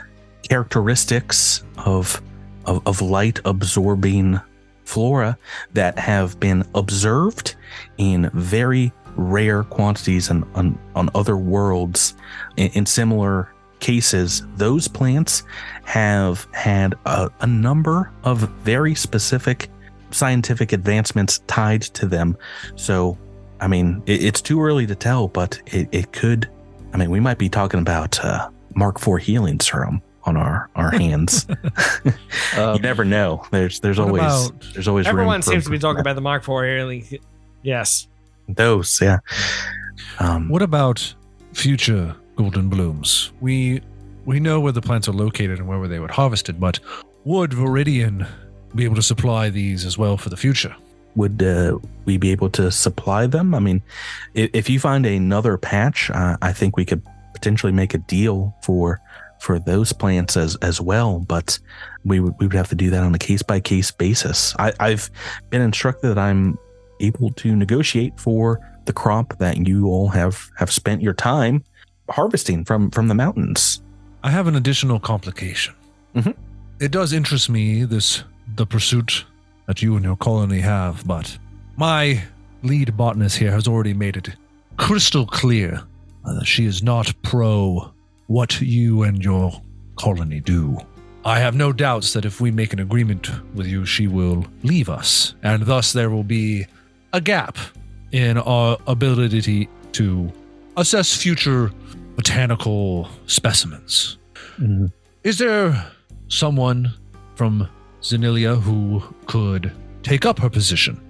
characteristics of of, of light absorbing flora that have been observed in very rare quantities and on, on other worlds. In, in similar cases those plants have had a, a number of very specific scientific advancements tied to them. So i mean it, it's too early to tell but it, it could I mean, we might be talking about uh, Mark IV healing serum on our our hands. [LAUGHS] [LAUGHS] Um, you never know. There's there's always about- there's always room Everyone for seems to be talking improvement. about the Mark IV here. like, Yes. those. Yeah. Um, What about future golden blooms? We we know where the plants are located and where they were harvested, but would Viridian be able to supply these as well for the future? would uh, we be able to supply them? I mean, if, if you find another patch, uh, I think we could potentially make a deal for for those plants as as well. But we would we would have to do that on a case by case basis. I, I've been instructed that I'm able to negotiate for the crop that you all have have spent your time harvesting from from the mountains. I have an additional complication. Mhm. It does interest me this the pursuit that you and your colony have, but my lead botanist here has already made it crystal clear uh, that she is not pro what you and your colony do. I have no doubts that if we make an agreement with you, she will leave us, and thus there will be a gap in our ability to assess future botanical specimens. Mhm. Is there someone from Zennilia who could take up her position?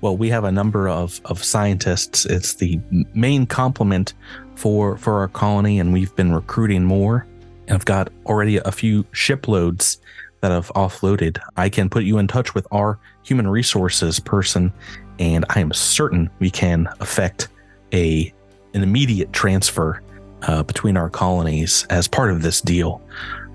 Well, we have a number of, of scientists. It's the main complement for for our colony, and we've been recruiting more. And I've got already a few shiploads that have offloaded. I can put you in touch with our human resources person, and I am certain we can effect a an immediate transfer uh, between our colonies as part of this deal.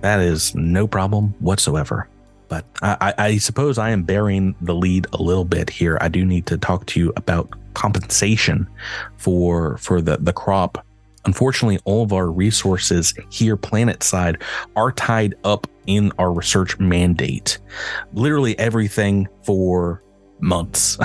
That is no problem whatsoever. But I, I, suppose I am bearing the lead a little bit here. I do need to talk to you about compensation for for the the crop. Unfortunately, all of our resources here, planet side, are tied up in our research mandate. Literally everything for months.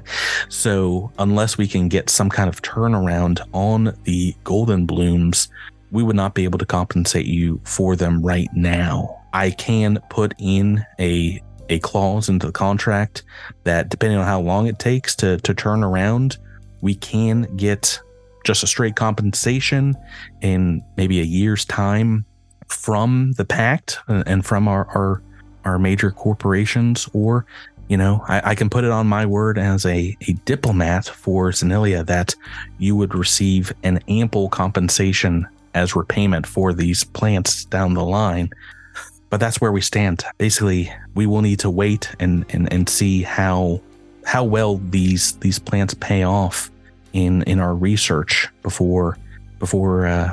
[LAUGHS] so unless we can get some kind of turnaround on the golden blooms, we would not be able to compensate you for them right now. I can put in a a clause into the contract that depending on how long it takes to to turn around, we can get just a straight compensation in maybe a year's time from the pact and from our our, our major corporations. Or you know I, I can put it on my word as a, a diplomat for Zennilia that you would receive an ample compensation as repayment for these plants down the line but that's where we stand. Basically, we will need to wait and and, and see how how well these these plants pay off in in our research before before uh,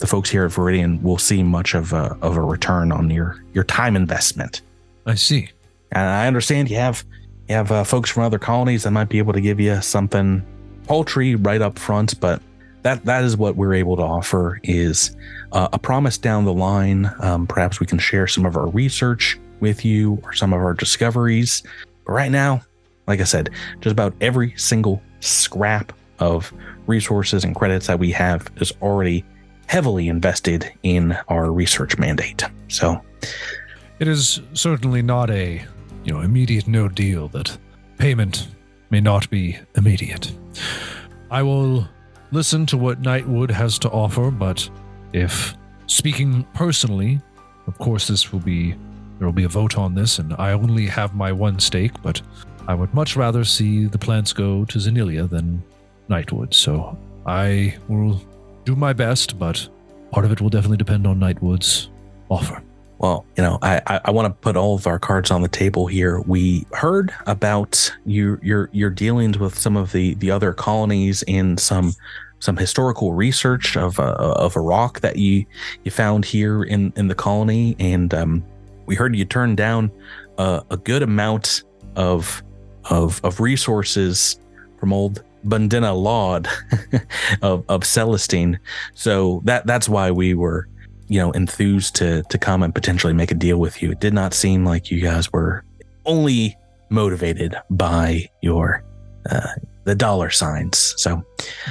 the folks here at Viridian will see much of a of a return on your your time investment. I see. And I understand you have you have uh, folks from other colonies that might be able to give you something paltry right up front, but that that is what we're able to offer is uh, a promise down the line. Um, perhaps we can share some of our research with you or some of our discoveries. But right now, like I said, just about every single scrap of resources and credits that we have is already heavily invested in our research mandate. So It is certainly not a, you know, immediate no deal that payment may not be immediate. I will listen to what Nightwood has to offer, but if speaking personally, of course this will be there will be a vote on this and I only have my one stake, but I would much rather see the plants go to Zennilia than Nightwood. So I will do my best, but part of it will definitely depend on Nightwood's offer. Well, you know, I I, I want to put all of our cards on the table here. We heard about your your your dealings with some of the the other colonies in some some historical research of a, of a rock that you you found here in in the colony, and um, we heard you turned down a, a good amount of of of resources from old Bundina Laud [LAUGHS] of of Celestine. So that that's why we were you know enthused to to come and potentially make a deal with you it did not seem like you guys were only motivated by your uh, the dollar signs so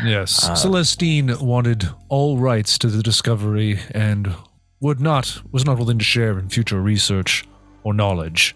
Yes. Uh, Celestine wanted all rights to the discovery and would not was not willing to share in future research or knowledge,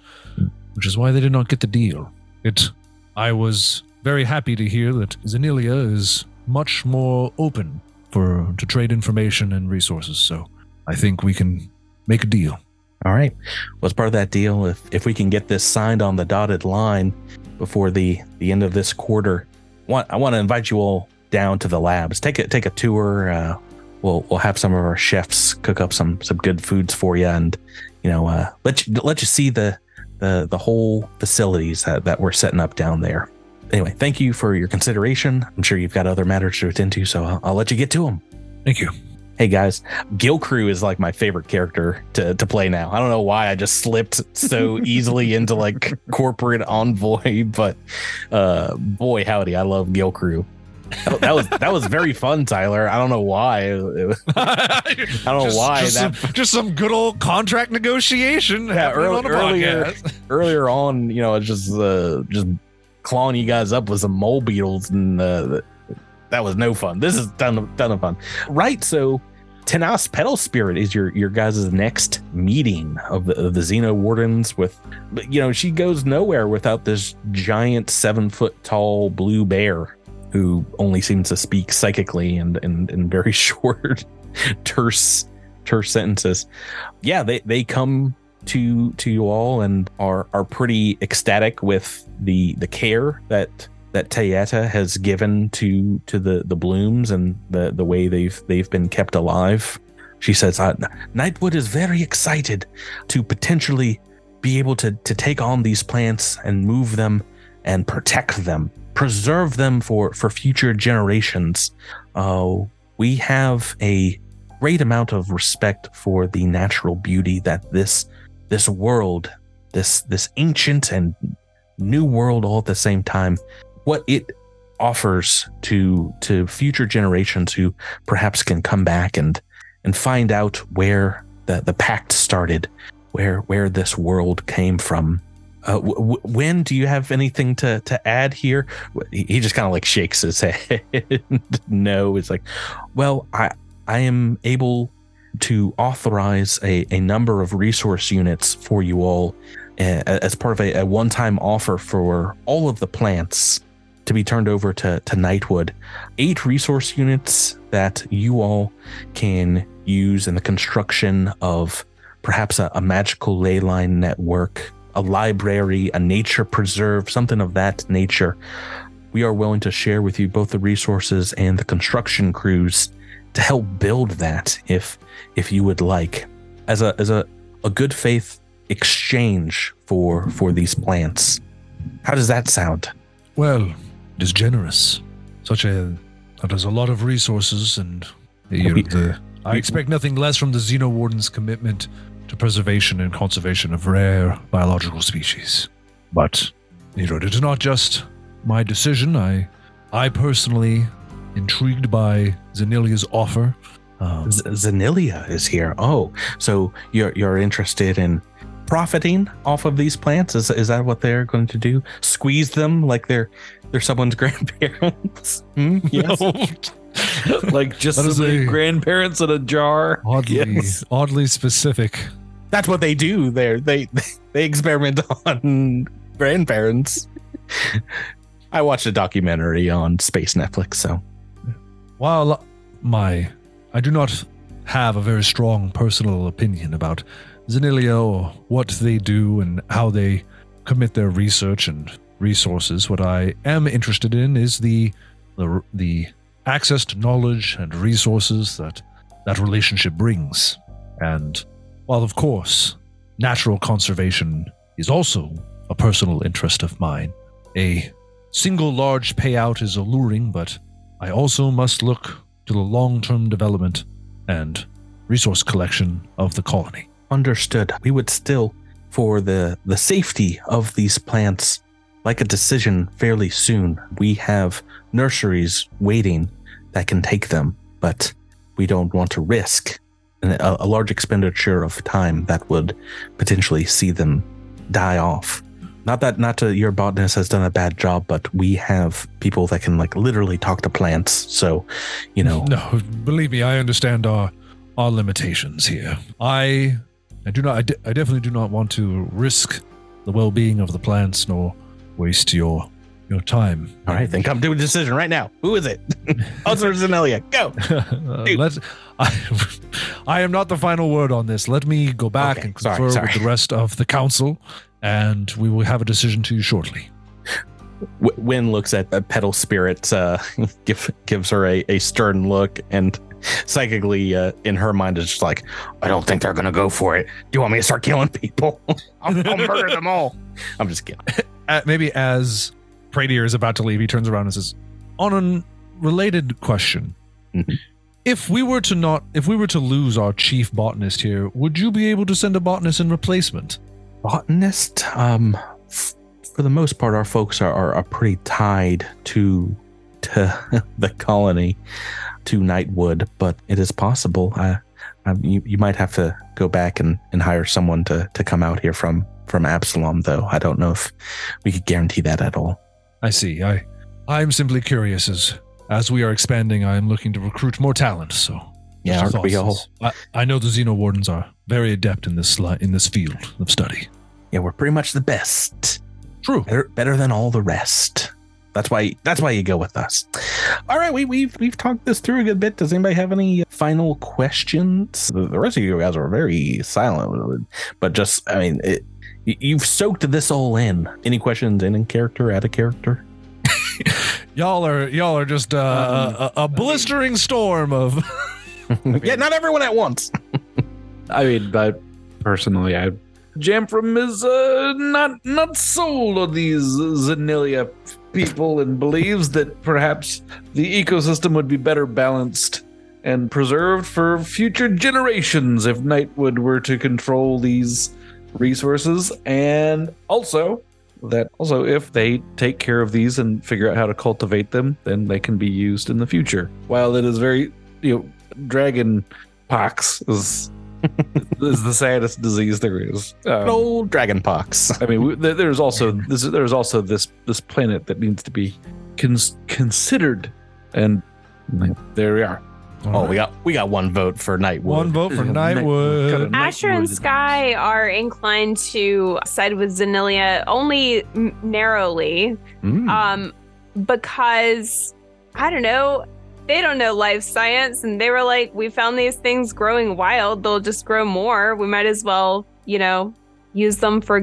which is why they did not get the deal. It I was very happy to hear that Zennilia is much more open for to trade information and resources, so I think we can make a deal. all right. Well as part of that deal? If if we can get this signed on the dotted line before the the end of this quarter want i want to invite you all down to the labs. Take a take a tour uh we'll we'll have some of our chefs cook up some some good foods for you and you know uh let you let you see the the the whole facilities that, that we're setting up down there. Anyway thank you for your consideration. I'm sure you've got other matters to attend to so i'll, I'll let you get to them Thank you. Hey guys, Gil Crew is like my favorite character to, to play now. I don't know why I just slipped so [LAUGHS] easily into like corporate envoy, [LAUGHS] but uh boy howdy, I love Gil Crew. That, that was that was very fun, Tyler. I don't know why. Was- [LAUGHS] I don't know why Just, that- some, just some good old contract negotiation Yeah, early- on earlier- earlier on, you know, it's just uh, just clawing you guys up with some mole beetles, and uh, that was no fun. This is ton of ton of fun, right? So, Tenas Petal Spirit is your your guys' next meeting of the of the Xeno Wardens with you know, she goes nowhere without this giant seven foot tall blue bear who only seems to speak psychically and and in very [LAUGHS] short, terse terse sentences. Yeah, they, they come to to you all and are are pretty ecstatic with the the care that that Tayeta has given to to the the blooms and the the way they've they've been kept alive. She says, uh, "Nightwood is very excited to potentially be able to to take on these plants and move them and protect them, preserve them for for future generations. Uh, we have a great amount of respect for the natural beauty that this this world, this this ancient and new world all at the same time what it offers to to future generations who perhaps can come back and and find out where the the pact started, where where this world came from. Uh, w- when do you have anything to to add here? He, he just kind of like shakes his [LAUGHS] head. no, it's like, well, I I am able to authorize a, a number of resource units for you all uh, as part of a, a one time offer for all of the plants to be turned over to, to Nightwood. Eight resource units that you all can use in the construction of perhaps a, a magical ley line network, a library, a nature preserve, something of that nature. We are willing to share with you both the resources and the construction crews to help build that if if you would like as a as a, a good faith exchange for for these plants. How does that sound? Well, it is generous. Such a that is a lot of resources, and you know, the, I expect nothing less from the Xeno Warden's commitment to preservation and conservation of rare biological species. But you know, it is not just my decision. I, I personally, intrigued by Zennilia's offer. Um, Z- Zennilia is here. Oh, so you're you're interested in profiting off of these plants? Is is that what they're going to do? Squeeze them like they're they're someone's [LAUGHS] grandparents? Hmm? Yes. [LAUGHS] like just That is a- grandparents in a jar. oddly, Yes. oddly specific. That's what they do. There, they they experiment [LAUGHS] on grandparents. I watched a documentary on Space Netflix, so While my, I do not have a very strong personal opinion about Zennilia or what they do and how they commit their research and resources. What I am interested in is the the, the access to knowledge and resources that that relationship brings. And while of course natural conservation is also a personal interest of mine, a single large payout is alluring, but I also must look to the long term development and resource collection of the colony. understood. We would still, for the the safety of these plants, like a decision fairly soon. We have nurseries waiting that can take them, but we don't want to risk a, a large expenditure of time that would potentially see them die off. Not that not to your botanist has done a bad job, but we have people that can like literally talk to plants. So, you know, No, believe me, I understand our our limitations here. I I do not I, de- I definitely do not want to risk the well-being of the plants nor waste your your time. all right, then come to a decision right now. Who is it? [LAUGHS] Other Zennilia, go. [LAUGHS] Uh, let I, [LAUGHS] I am not the final word on this. Let me go back Okay, and confer sorry. with the rest of the council, and we will have a decision to you shortly. W- Win looks at, at Petal Spirit, uh, give, gives her a, a stern look, and psychically, uh, in her mind, is just like, I don't think they're going to go for it. Do you want me to start killing people? I'll, I'll murder them all. I'm just kidding. Uh, maybe as Pradier is about to leave, he turns around and says, "On a related question, Mhm. if we were to not, if we were to lose our chief botanist here, would you be able to send a botanist in replacement?" Botanist, um, f- for the most part, our folks are, are, are pretty tied to to [LAUGHS] the colony, to Nightwood, but it is possible. Uh, um, you, you might have to go back and, and hire someone to, to come out here from, from Absalom, though. I don't know if we could guarantee that at all. I see. I, I am simply curious as as we are expanding. I am looking to recruit more talent. So Yeah, aren't we all? I, I know the Xeno Wardens are very adept in this li- in this field of study. Yeah, we're pretty much the best. True. Better, better than all the rest. That's why. That's why you go with us. All right, we, we've we've talked this through a good bit. Does anybody have any final questions? The, the rest of you guys are very silent, but just I mean, it, you've soaked this all in. Any questions in, in character, out of character? [LAUGHS] Y'all are y'all are just uh, a, a blistering storm of. [LAUGHS] yeah, not everyone at once. I mean, but personally, I Jamfram is uh, not not sold on these Zennilia people and believes that perhaps the ecosystem would be better balanced and preserved for future generations if Nightwood were to control these resources, and also that also if they take care of these and figure out how to cultivate them, then they can be used in the future. While it is very, you know, dragon pox is [LAUGHS] is the saddest disease there is. Um, Old dragon pox. I mean, we, there's also [LAUGHS] this. There's also this this planet that needs to be cons- considered, and there we are. Oh, we got we got one vote for Nightwood. One vote for [LAUGHS] Nightwood. Nightwood. Asher and Sky are inclined to side with Zennilia only narrowly, Mm. um, because I don't know. They don't know life science, and they were like, "We found these things growing wild. They'll just grow more. We might as well, you know, use them for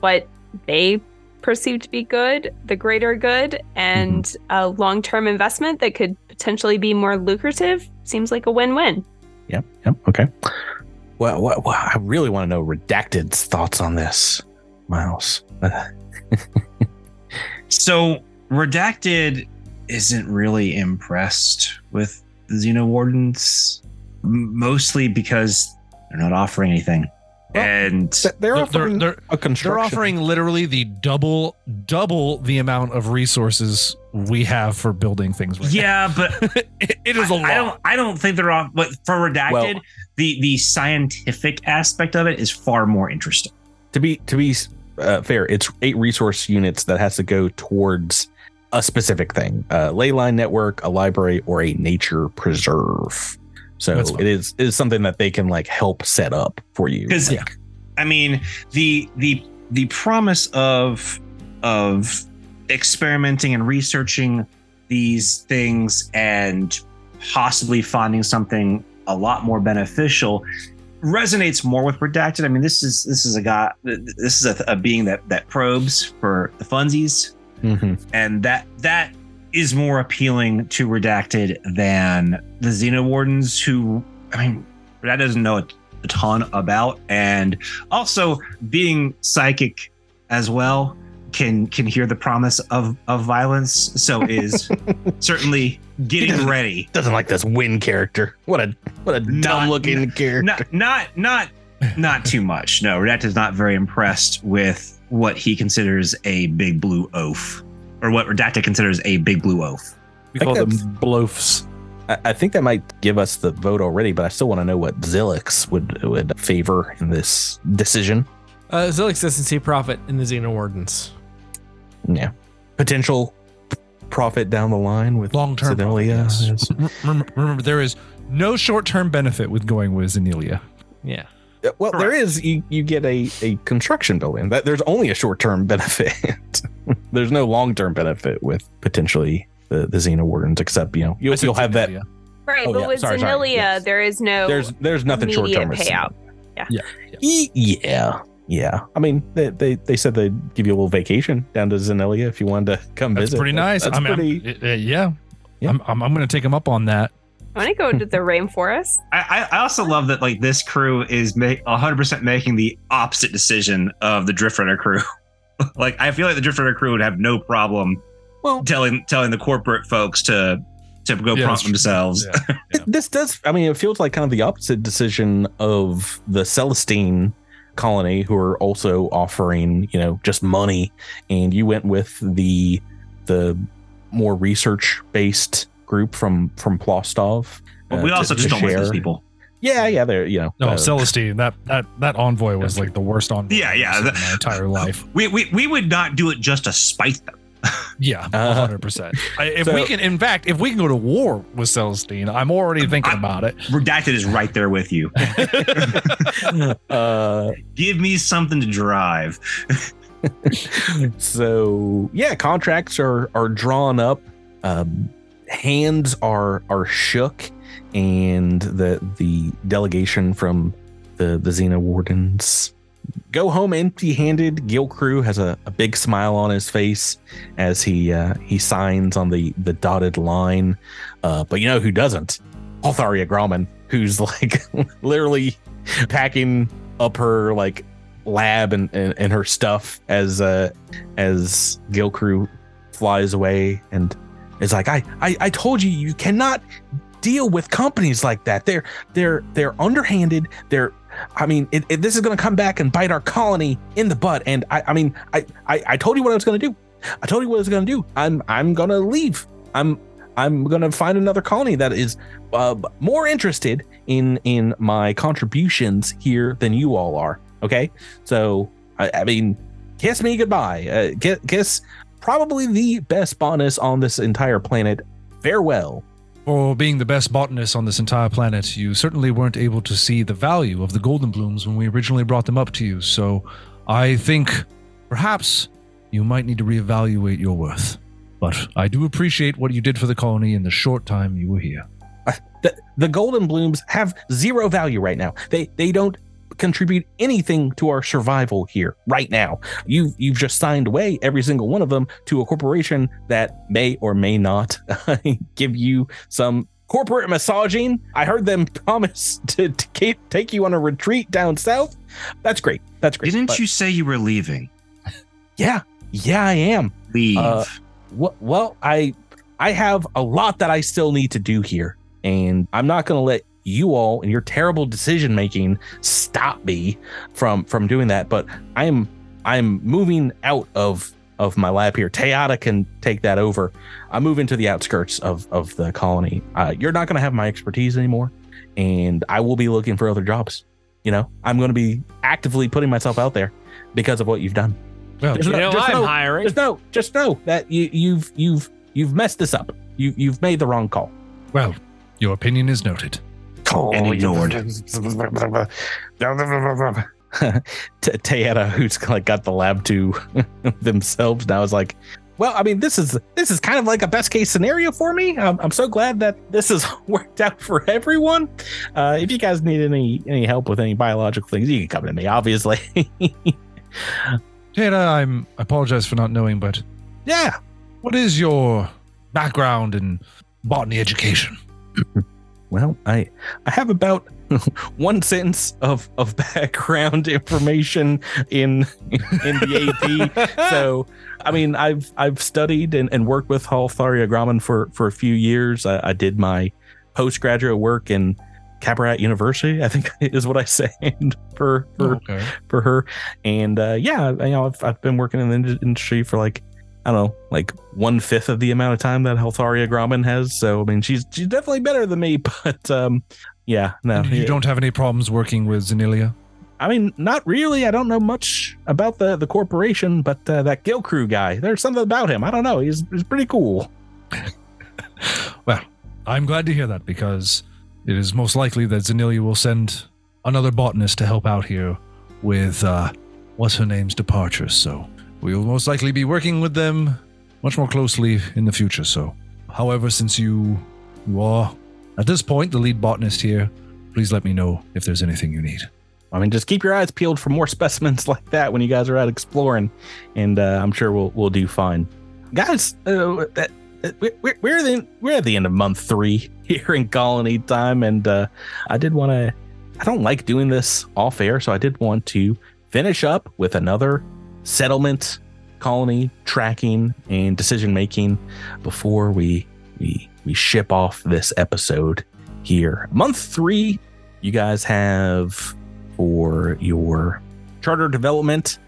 what they perceive to be good, the greater good, and a long-term investment that could potentially be more lucrative. Seems like a win-win." Yep. Yep. Okay. Well, well, well, I really want to know Redacted's thoughts on this, Miles. [LAUGHS] So Redacted isn't really impressed with the Xeno Wardens, mostly because they're not offering anything. Well, and They're They're, offering they're, a construction. they're offering literally the double double the amount of resources we have for building things. Right yeah, but it, [LAUGHS] it is a I, lot. I don't I don't think they're off but for Redacted, Well- the the scientific aspect of it is far more interesting. to be to be uh, fair, it's eight resource units that has to go towards a specific thing: a ley line network, a library, or a nature preserve. So it is it is something that they can like help set up for you. Because Yeah. I mean the the the promise of of experimenting and researching these things and possibly finding something a lot more beneficial resonates more with redacted i mean this is this is a guy this is a, a being that that probes for the funsies Mhm. and that that is more appealing to redacted than the xeno wardens who i mean that doesn't know a, a ton about and also being psychic as well can can hear the promise of of violence so is [LAUGHS] certainly getting doesn't- ready Doesn't like this win character. What a what a Not- dumb looking character. not not not not too much no redacted is not very impressed with what he considers a big blue oaf or what redacted considers a big blue oaf We call them think bloafs. I, I think that might give us the vote already, but I still want to know what Zilix would would favor in this decision. Uh, Zilix doesn't see profit in the Xeno Wardens. Yeah, potential profit down the line with Long-term profit, yes. Remember, remember, there is no short term benefit with going with Zennilia. Yeah. Uh, Well, there is. You, you get a, a construction building. That there's only a short term [LAUGHS] benefit. there's no long term benefit with potentially the, the Xeno Wardens, except you know you'll, you'll have that. Right, Oh, but yeah, with sorry, sorry, Zennilia, yes. there is no There's there's nothing short term payout. Yeah, yeah. Yeah. Yeah. I mean, they, they they said they'd give you a little vacation down to Zennilia if you wanted to come That's visit. pretty nice. That's I mean, I'm- pretty. uh, yeah. Yeah. I'm, I'm, I'm going to take him up on that. I want to go to the [LAUGHS] rainforest. I, I I also love that like this crew is make 100% making the opposite decision of the Drift Runner crew. [LAUGHS] like I feel like the Drift Runner crew would have no problem Well, telling telling the corporate folks to to go Yeah, prompt themselves. Yeah. It- [LAUGHS] this does i mean it feels like kind of the opposite decision of the celestine colony who are also offering you know just money and you went with the the more research based group from from plostov But uh, we to- also just to don't like those people. yeah yeah they're you know No, uh, Celestine, that, that, that envoy was like the worst envoy Yeah, yeah, the- in my entire life. [LAUGHS] We, we we would not do it just to spite them. Yeah, Uh, hundred percent. If so- we can, in fact, if we can go to war with Celestine, I'm already thinking I- about it. Redacted is right there with you. [LAUGHS] [LAUGHS] uh, Give me something to drive. so yeah, contracts are are drawn up. Um, hands are are shook, and the the delegation from the the Xeno Wardens go home empty handed. Gil Crew has a, a big smile on his face as he uh, he signs on the the dotted line. Uh, but you know who doesn't? Altharia Grauman, who's [LAUGHS] like literally packing up her like lab and, and, and her stuff as uh as Gil Crew flies away and is like, I, I I told you you cannot deal with companies like that. They're they're they're underhanded. They're I mean, it, it- this is going to come back and bite our colony in the butt. And I, I mean, I, I, I told you what I was going to do. I told you what I was going to do. I'm, I'm going to leave. I'm, I'm going to find another colony that is uh, more interested in, in my contributions here than you all are. Okay, so I, I mean, kiss me goodbye. Uh, kiss, kiss probably the best botanist on this entire planet. Farewell. For being the best botanist on this entire planet, you certainly weren't able to see the value of the golden blooms when we originally brought them up to you. So I think perhaps you might need to reevaluate your worth. But I do appreciate what you did for the colony in the short time you were here. Uh, the, the golden blooms have zero value right now. They they don't contribute anything to our survival here right now. You've you've just signed away every single one of them to a corporation that may or may not [LAUGHS] give you some corporate massaging. I heard them [LAUGHS] promise to, to take you on a retreat down south. That's great. That's great. Didn't But you say you were leaving? Yeah, yeah, I am. Leave. Uh, Well, well, I I have a lot that I still need to do here, and I'm not going to let you all and your terrible decision making stop me from from doing that. But I'm I'm moving out of of my lab here. Tayeta can take that over. I move into the outskirts of of the colony. Uh, you're not going to have my expertise anymore, and I will be looking for other jobs. You know, I'm going to be actively putting myself out there because of what you've done. Well, There's You no- know, just I'm no- hiring. just know, just know that you, you've you've you've messed this up. You you've made the wrong call. well, your opinion is noted. And ignored. T- Tayeta, who's like got the lab to [LAUGHS] themselves now, is like, well, I mean, this is this is kind of like a best case scenario for me. I'm, I'm so glad that this has [LAUGHS] worked out for everyone. Uh, if you guys need any any help with any biological things, you can come to me. Obviously, [LAUGHS] Tata, I'm I apologize for not knowing, but yeah. what is your background in botany education? Well, I I have about [LAUGHS] one sentence of of background [LAUGHS] information in in the AP. [LAUGHS] so, I mean, I've I've studied and, and worked with Haltharia Grauman for for a few years. I, I did my postgraduate work in Cabaret University. I think is what I said for for okay. for her. And uh, yeah, you know, I've, I've been working in the industry for like I don't know, like one fifth of the amount of time that Heltharia Grauman has. So I mean, she's she's definitely better than me. [LAUGHS] But um, yeah, no, you yeah. don't have any problems working with Zennilia? I mean, not really. I don't know much about the the corporation, but uh, that Gill Crew guy, there's something about him. I don't know. He's he's pretty cool. [LAUGHS] Well, I'm glad to hear that because it is most likely that Zennilia will send another botanist to help out here with uh, what's her name's departure. So we will most likely be working with them much more closely in the future. So, however, since you you are at this point the lead botanist here, please let me know if there's anything you need. I mean, just keep your eyes peeled for more [LAUGHS] specimens like that when you guys are out exploring, and uh, I'm sure we'll we'll do fine, guys. Uh, that, we're we're we're, the, we're at the end of month three [LAUGHS] here in colony time, and uh, I did want to. I don't like doing this off air, so I did want to finish up with another settlement, colony tracking, and decision making before we we we ship off this episode here. Month three, you guys have for your charter development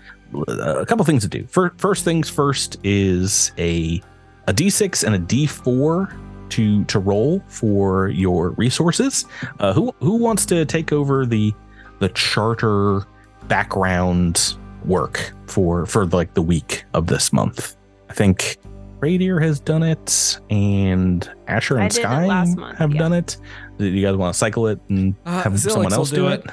a couple things to do. Fir- First things first is a a d6 and a d4 to to roll for your resources. Uh, who who wants to take over the the charter background work for for like the week of this month? I think Pradier has done it, and Asher and did Sky month, have yeah. done it. Do you guys want to cycle it and Uh, have Zilix someone else do it?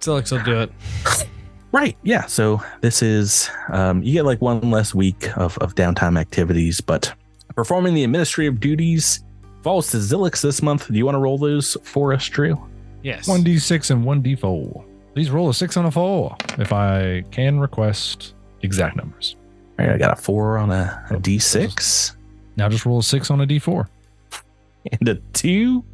Zilix will do it. [LAUGHS] Right. Yeah. So this is um, you get like one less week of, of downtime activities, but performing the administrative duties falls to Zilix this month. Do you want to roll those for us, Drew? Yes. One d six and one d four. Please roll a six on a four. If I can request exact numbers. All right, I got a four on a, a d6 Now just roll a six on a d four. and a two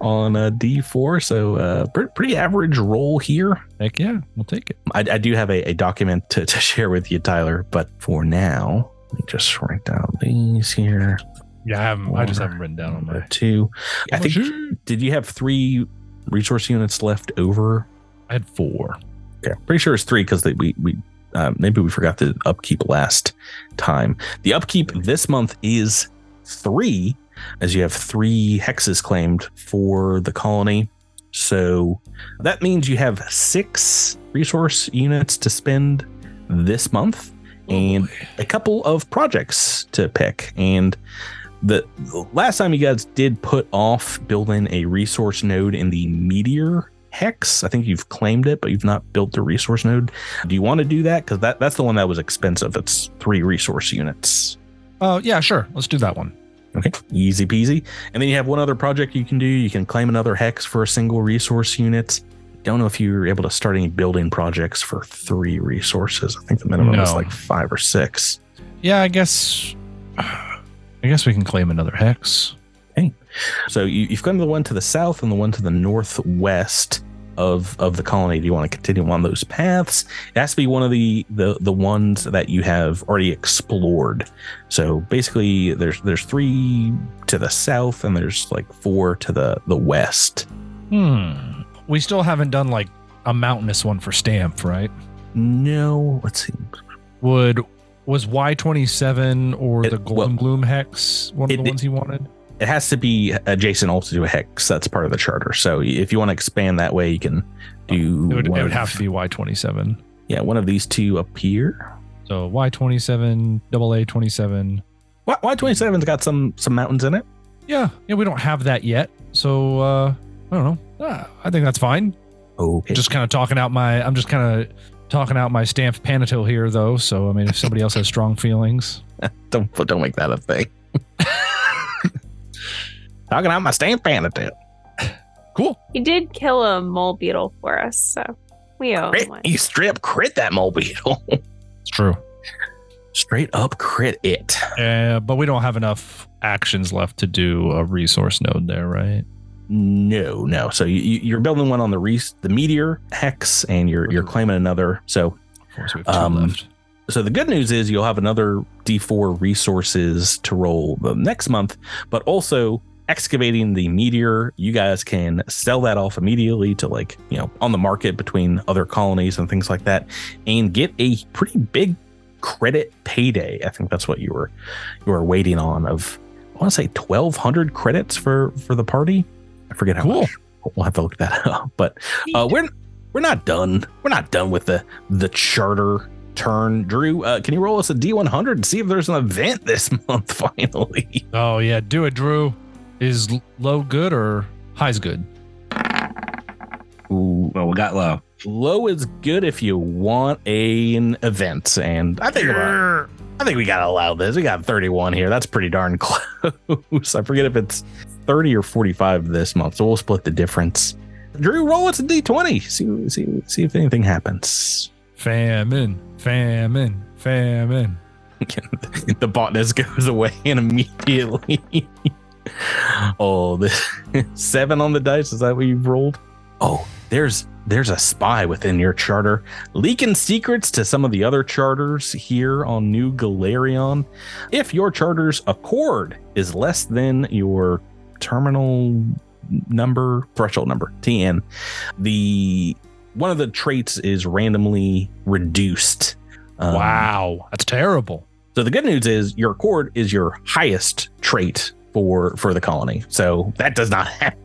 on a d4. So uh, pre- pretty average roll here. Heck yeah, we'll take it. I, I do have a, a document to, to [LAUGHS] share with you, Tyler, but for now, let me just write down these here. Yeah, I haven't. I just haven't written down on my. two. I think Sure. did you have three resource units left over? I had four. Okay, pretty sure it's three because we we uh, maybe we forgot the upkeep last time. The upkeep this month is three, as you have three hexes claimed for the colony. So that means you have six resource units to spend this month and a couple of projects to pick. And the last time you guys did put off building a resource node in the meteor hex, I think you've claimed it, but you've not built the resource node. Do you want to do that? Because that, that's the one that was expensive. It's three resource units. Oh yeah, sure. Let's do that one. Okay, easy peasy. And then you have one other project you can do. You can claim another hex for a single resource unit. Don't know if you're able to start any building projects for three resources. I think the minimum is like five or six. Yeah, I guess. [SIGHS] I guess we can claim another hex. So you, you've claimed the one to the south and the one to the northwest of of the colony. Do you want to continue on those paths? It has to be one of the the the ones that you have already explored. So basically, there's there's three to the south and there's like four to the the west. Hmm. We still haven't done like a mountainous one for Stamp, right? No, let's see. Would was Y twenty seven or It- the Golden well, Gloom hex one of it- the ones he wanted? It has to be adjacent also to a hex. That's part of the charter. So if you want to expand that way, you can do. It would, it would of- have to be Y twenty seven. Yeah, one of these two up here. So Y twenty seven, double A twenty seven. Y twenty seven's got some some mountains in it. Yeah, yeah, we don't have that yet. So uh I don't know. Ah, I think that's fine. Okay. Just kind of talking out my I'm just kind of talking out my stamped panatil here though. So I mean if somebody else has strong feelings. [LAUGHS] Don't don't make that a thing. [LAUGHS] Talking out my stamp panatil. Cool. He did kill a mole beetle for us, so we owe Crit, him one. you strip crit that mole beetle. [LAUGHS] It's true. Straight up crit it. Uh, but we don't have enough actions left to do a resource node there, right? No, no. So you, you- you're building one on the res- the meteor hex, and you're you're claiming another. So Of course, we have two Um, left. so the good news is you'll have another D4 resources to roll the next month, but also excavating the meteor, you guys can sell that off immediately to like, you know, on the market between other colonies and things like that and get a pretty big credit payday. I think that's what you were you were waiting on of I want to say 1200 credits for for the party. I forget how Cool. much. We'll have to look that [LAUGHS] up. But uh, we're we're not done. We're not done with the the charter turn. Drew, uh, can you roll us a D100 and see if there's an event this [LAUGHS] month finally? Oh yeah, do it, Drew. Is low good or high's good? Ooh, Well, we got low. low is good if you want a, an event, and I think we're- I think we gotta allow this. We got 31 here. That's pretty darn [LAUGHS] close. I forget if it's 30 or 45 this month, so we'll split the difference. Drew, roll us a D20. See see see if anything happens. Famine, famine, famine. [LAUGHS] the botness goes away and [LAUGHS] immediately. [LAUGHS] oh, the [LAUGHS] seven on the dice. Is that what you've rolled? Oh, there's there's a spy within your charter, leaking secrets to some of the other charters here on New Golarion. If your charter's accord is less than your terminal number threshold number TN, the one of the traits is randomly reduced. Um, wow, that's terrible. so the good news is your accord is your highest trait for for the colony. So that does not [LAUGHS] happen.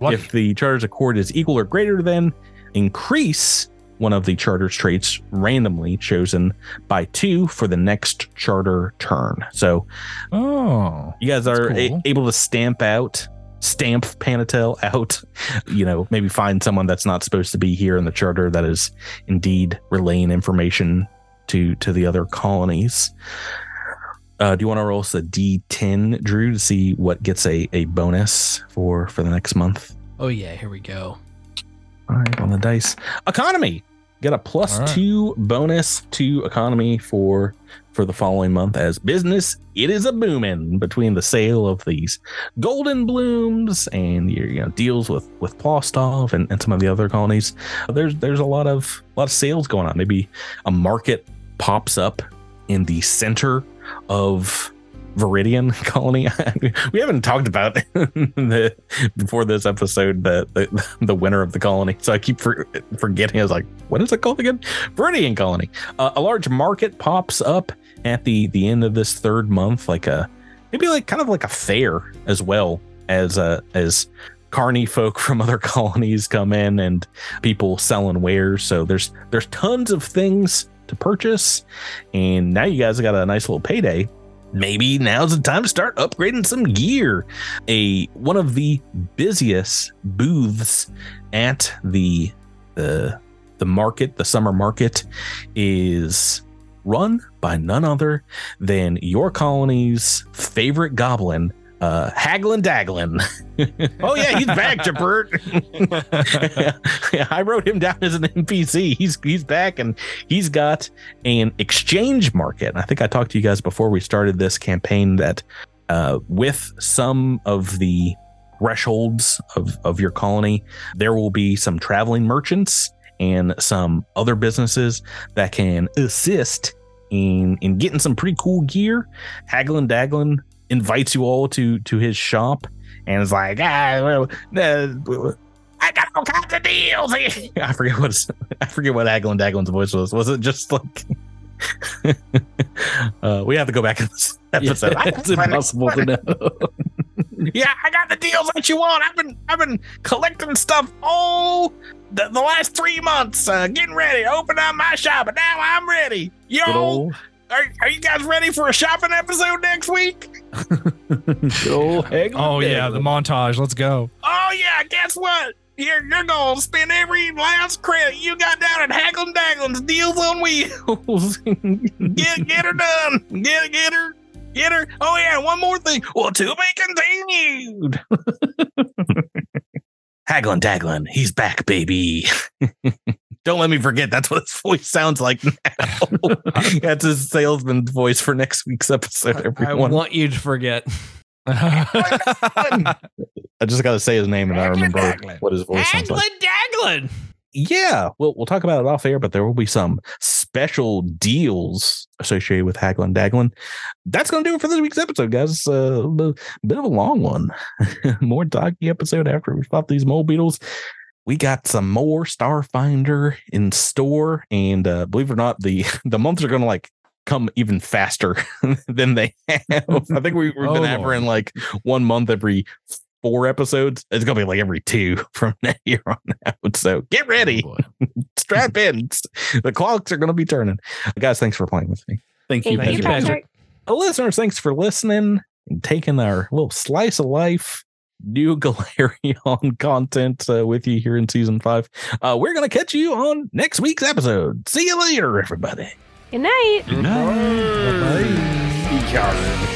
If the charter's accord is equal or greater than, increase one of the charter's traits randomly chosen by two for the next charter turn. So Oh. you guys are That's a- able to stamp out, stamp Panatil out. You know, maybe find someone that's not supposed to be here in the charter that is indeed relaying information to to the other colonies. Uh, do you want to roll us a D10, Drew, to see what gets a, a bonus for for the next month? Oh yeah, here we go. All right, on the dice. Economy. Get a plus right. two bonus to economy for for the following month as business. It is a booming between the sale of these golden blooms and your you know deals with with Plostov and, and some of the other colonies. There's there's a lot of a lot of sales going on. Maybe a market pops up in the center of Viridian [LAUGHS] colony. [LAUGHS] we haven't talked about [LAUGHS] the before this episode the, the the winner of the colony, so I keep for, forgetting. I was like, what is it called again? Viridian colony. Uh, a large market pops up at the the end of this third month, like a maybe like kind of like a fair as well as uh as carny folk from other colonies come in and people selling wares. So there's there's tons of things to purchase, and now you guys got a nice little payday maybe now's the time to start upgrading some gear. A one of the busiest booths at the the the market, the summer market, is run by none other than your colony's favorite goblin, uh, Haglin Daglin. oh yeah, he's back, Jabert. yeah, [LAUGHS] I wrote him down as an NPC. He's he's back and he's got an exchange market. And I think I talked to you guys before we started this campaign that uh, with some of the thresholds of, of your colony, there will be some traveling merchants and some other businesses that can assist in in getting some pretty cool gear. Haglin Daglin invites you all to to his shop and is like, ah, well, uh, I got all kinds of deals. [LAUGHS] I forget what [LAUGHS] I forget what Haglin Daglin's voice was. Was it just like? [LAUGHS] uh, we have to go back in this episode. Got it's impossible to know. yeah, I got the deals that you want. I've been I've been collecting stuff all the, the last three months, uh, getting ready to open up my shop, and now I'm ready. Yo, are, are you guys ready for a shopping episode next week? [LAUGHS] good old Oh, oh yeah, the montage. Let's go. Oh yeah, guess what? You're, you're gonna spend every last credit you got down at Haglin Daglin's Deals on Wheels. [LAUGHS] get get her done. Get get her. Get her. Oh yeah, one more thing. Well, to be continued. [LAUGHS] Haglin Daglin, he's back, baby. Don't let me forget. That's what his voice sounds like now. [LAUGHS] that's his salesman's voice for next week's episode. Everyone, I want you to forget. [LAUGHS] [LAUGHS] I just got to say his name and I remember Daglin. what his voice sounds like. Daglin. Yeah, we'll we'll talk about it off air, but there will be some special deals associated with Haglin Daglin. That's going to do it for this week's episode, guys. It's a b- bit of a long one. more doggy episode after we fought these mole beetles. We got some more Starfinder in store, and uh, believe it or not, the [LAUGHS] the months are going to like come even faster [LAUGHS] than they have. I think we, [LAUGHS] we've Oh, been Lord. averaging like one month every four episodes. It's gonna be like every two from here on out. So get ready, Oh, strap in. The clocks are gonna be turning. Guys, thanks for playing with me. Thank you, Thank you, you, Patrick. Patrick. Listeners, thanks for listening and taking our little slice of life. New [LAUGHS] Golarion content uh, with you here in season five. Uh, we're gonna catch you on next week's episode. See you later, everybody. Good night. You've been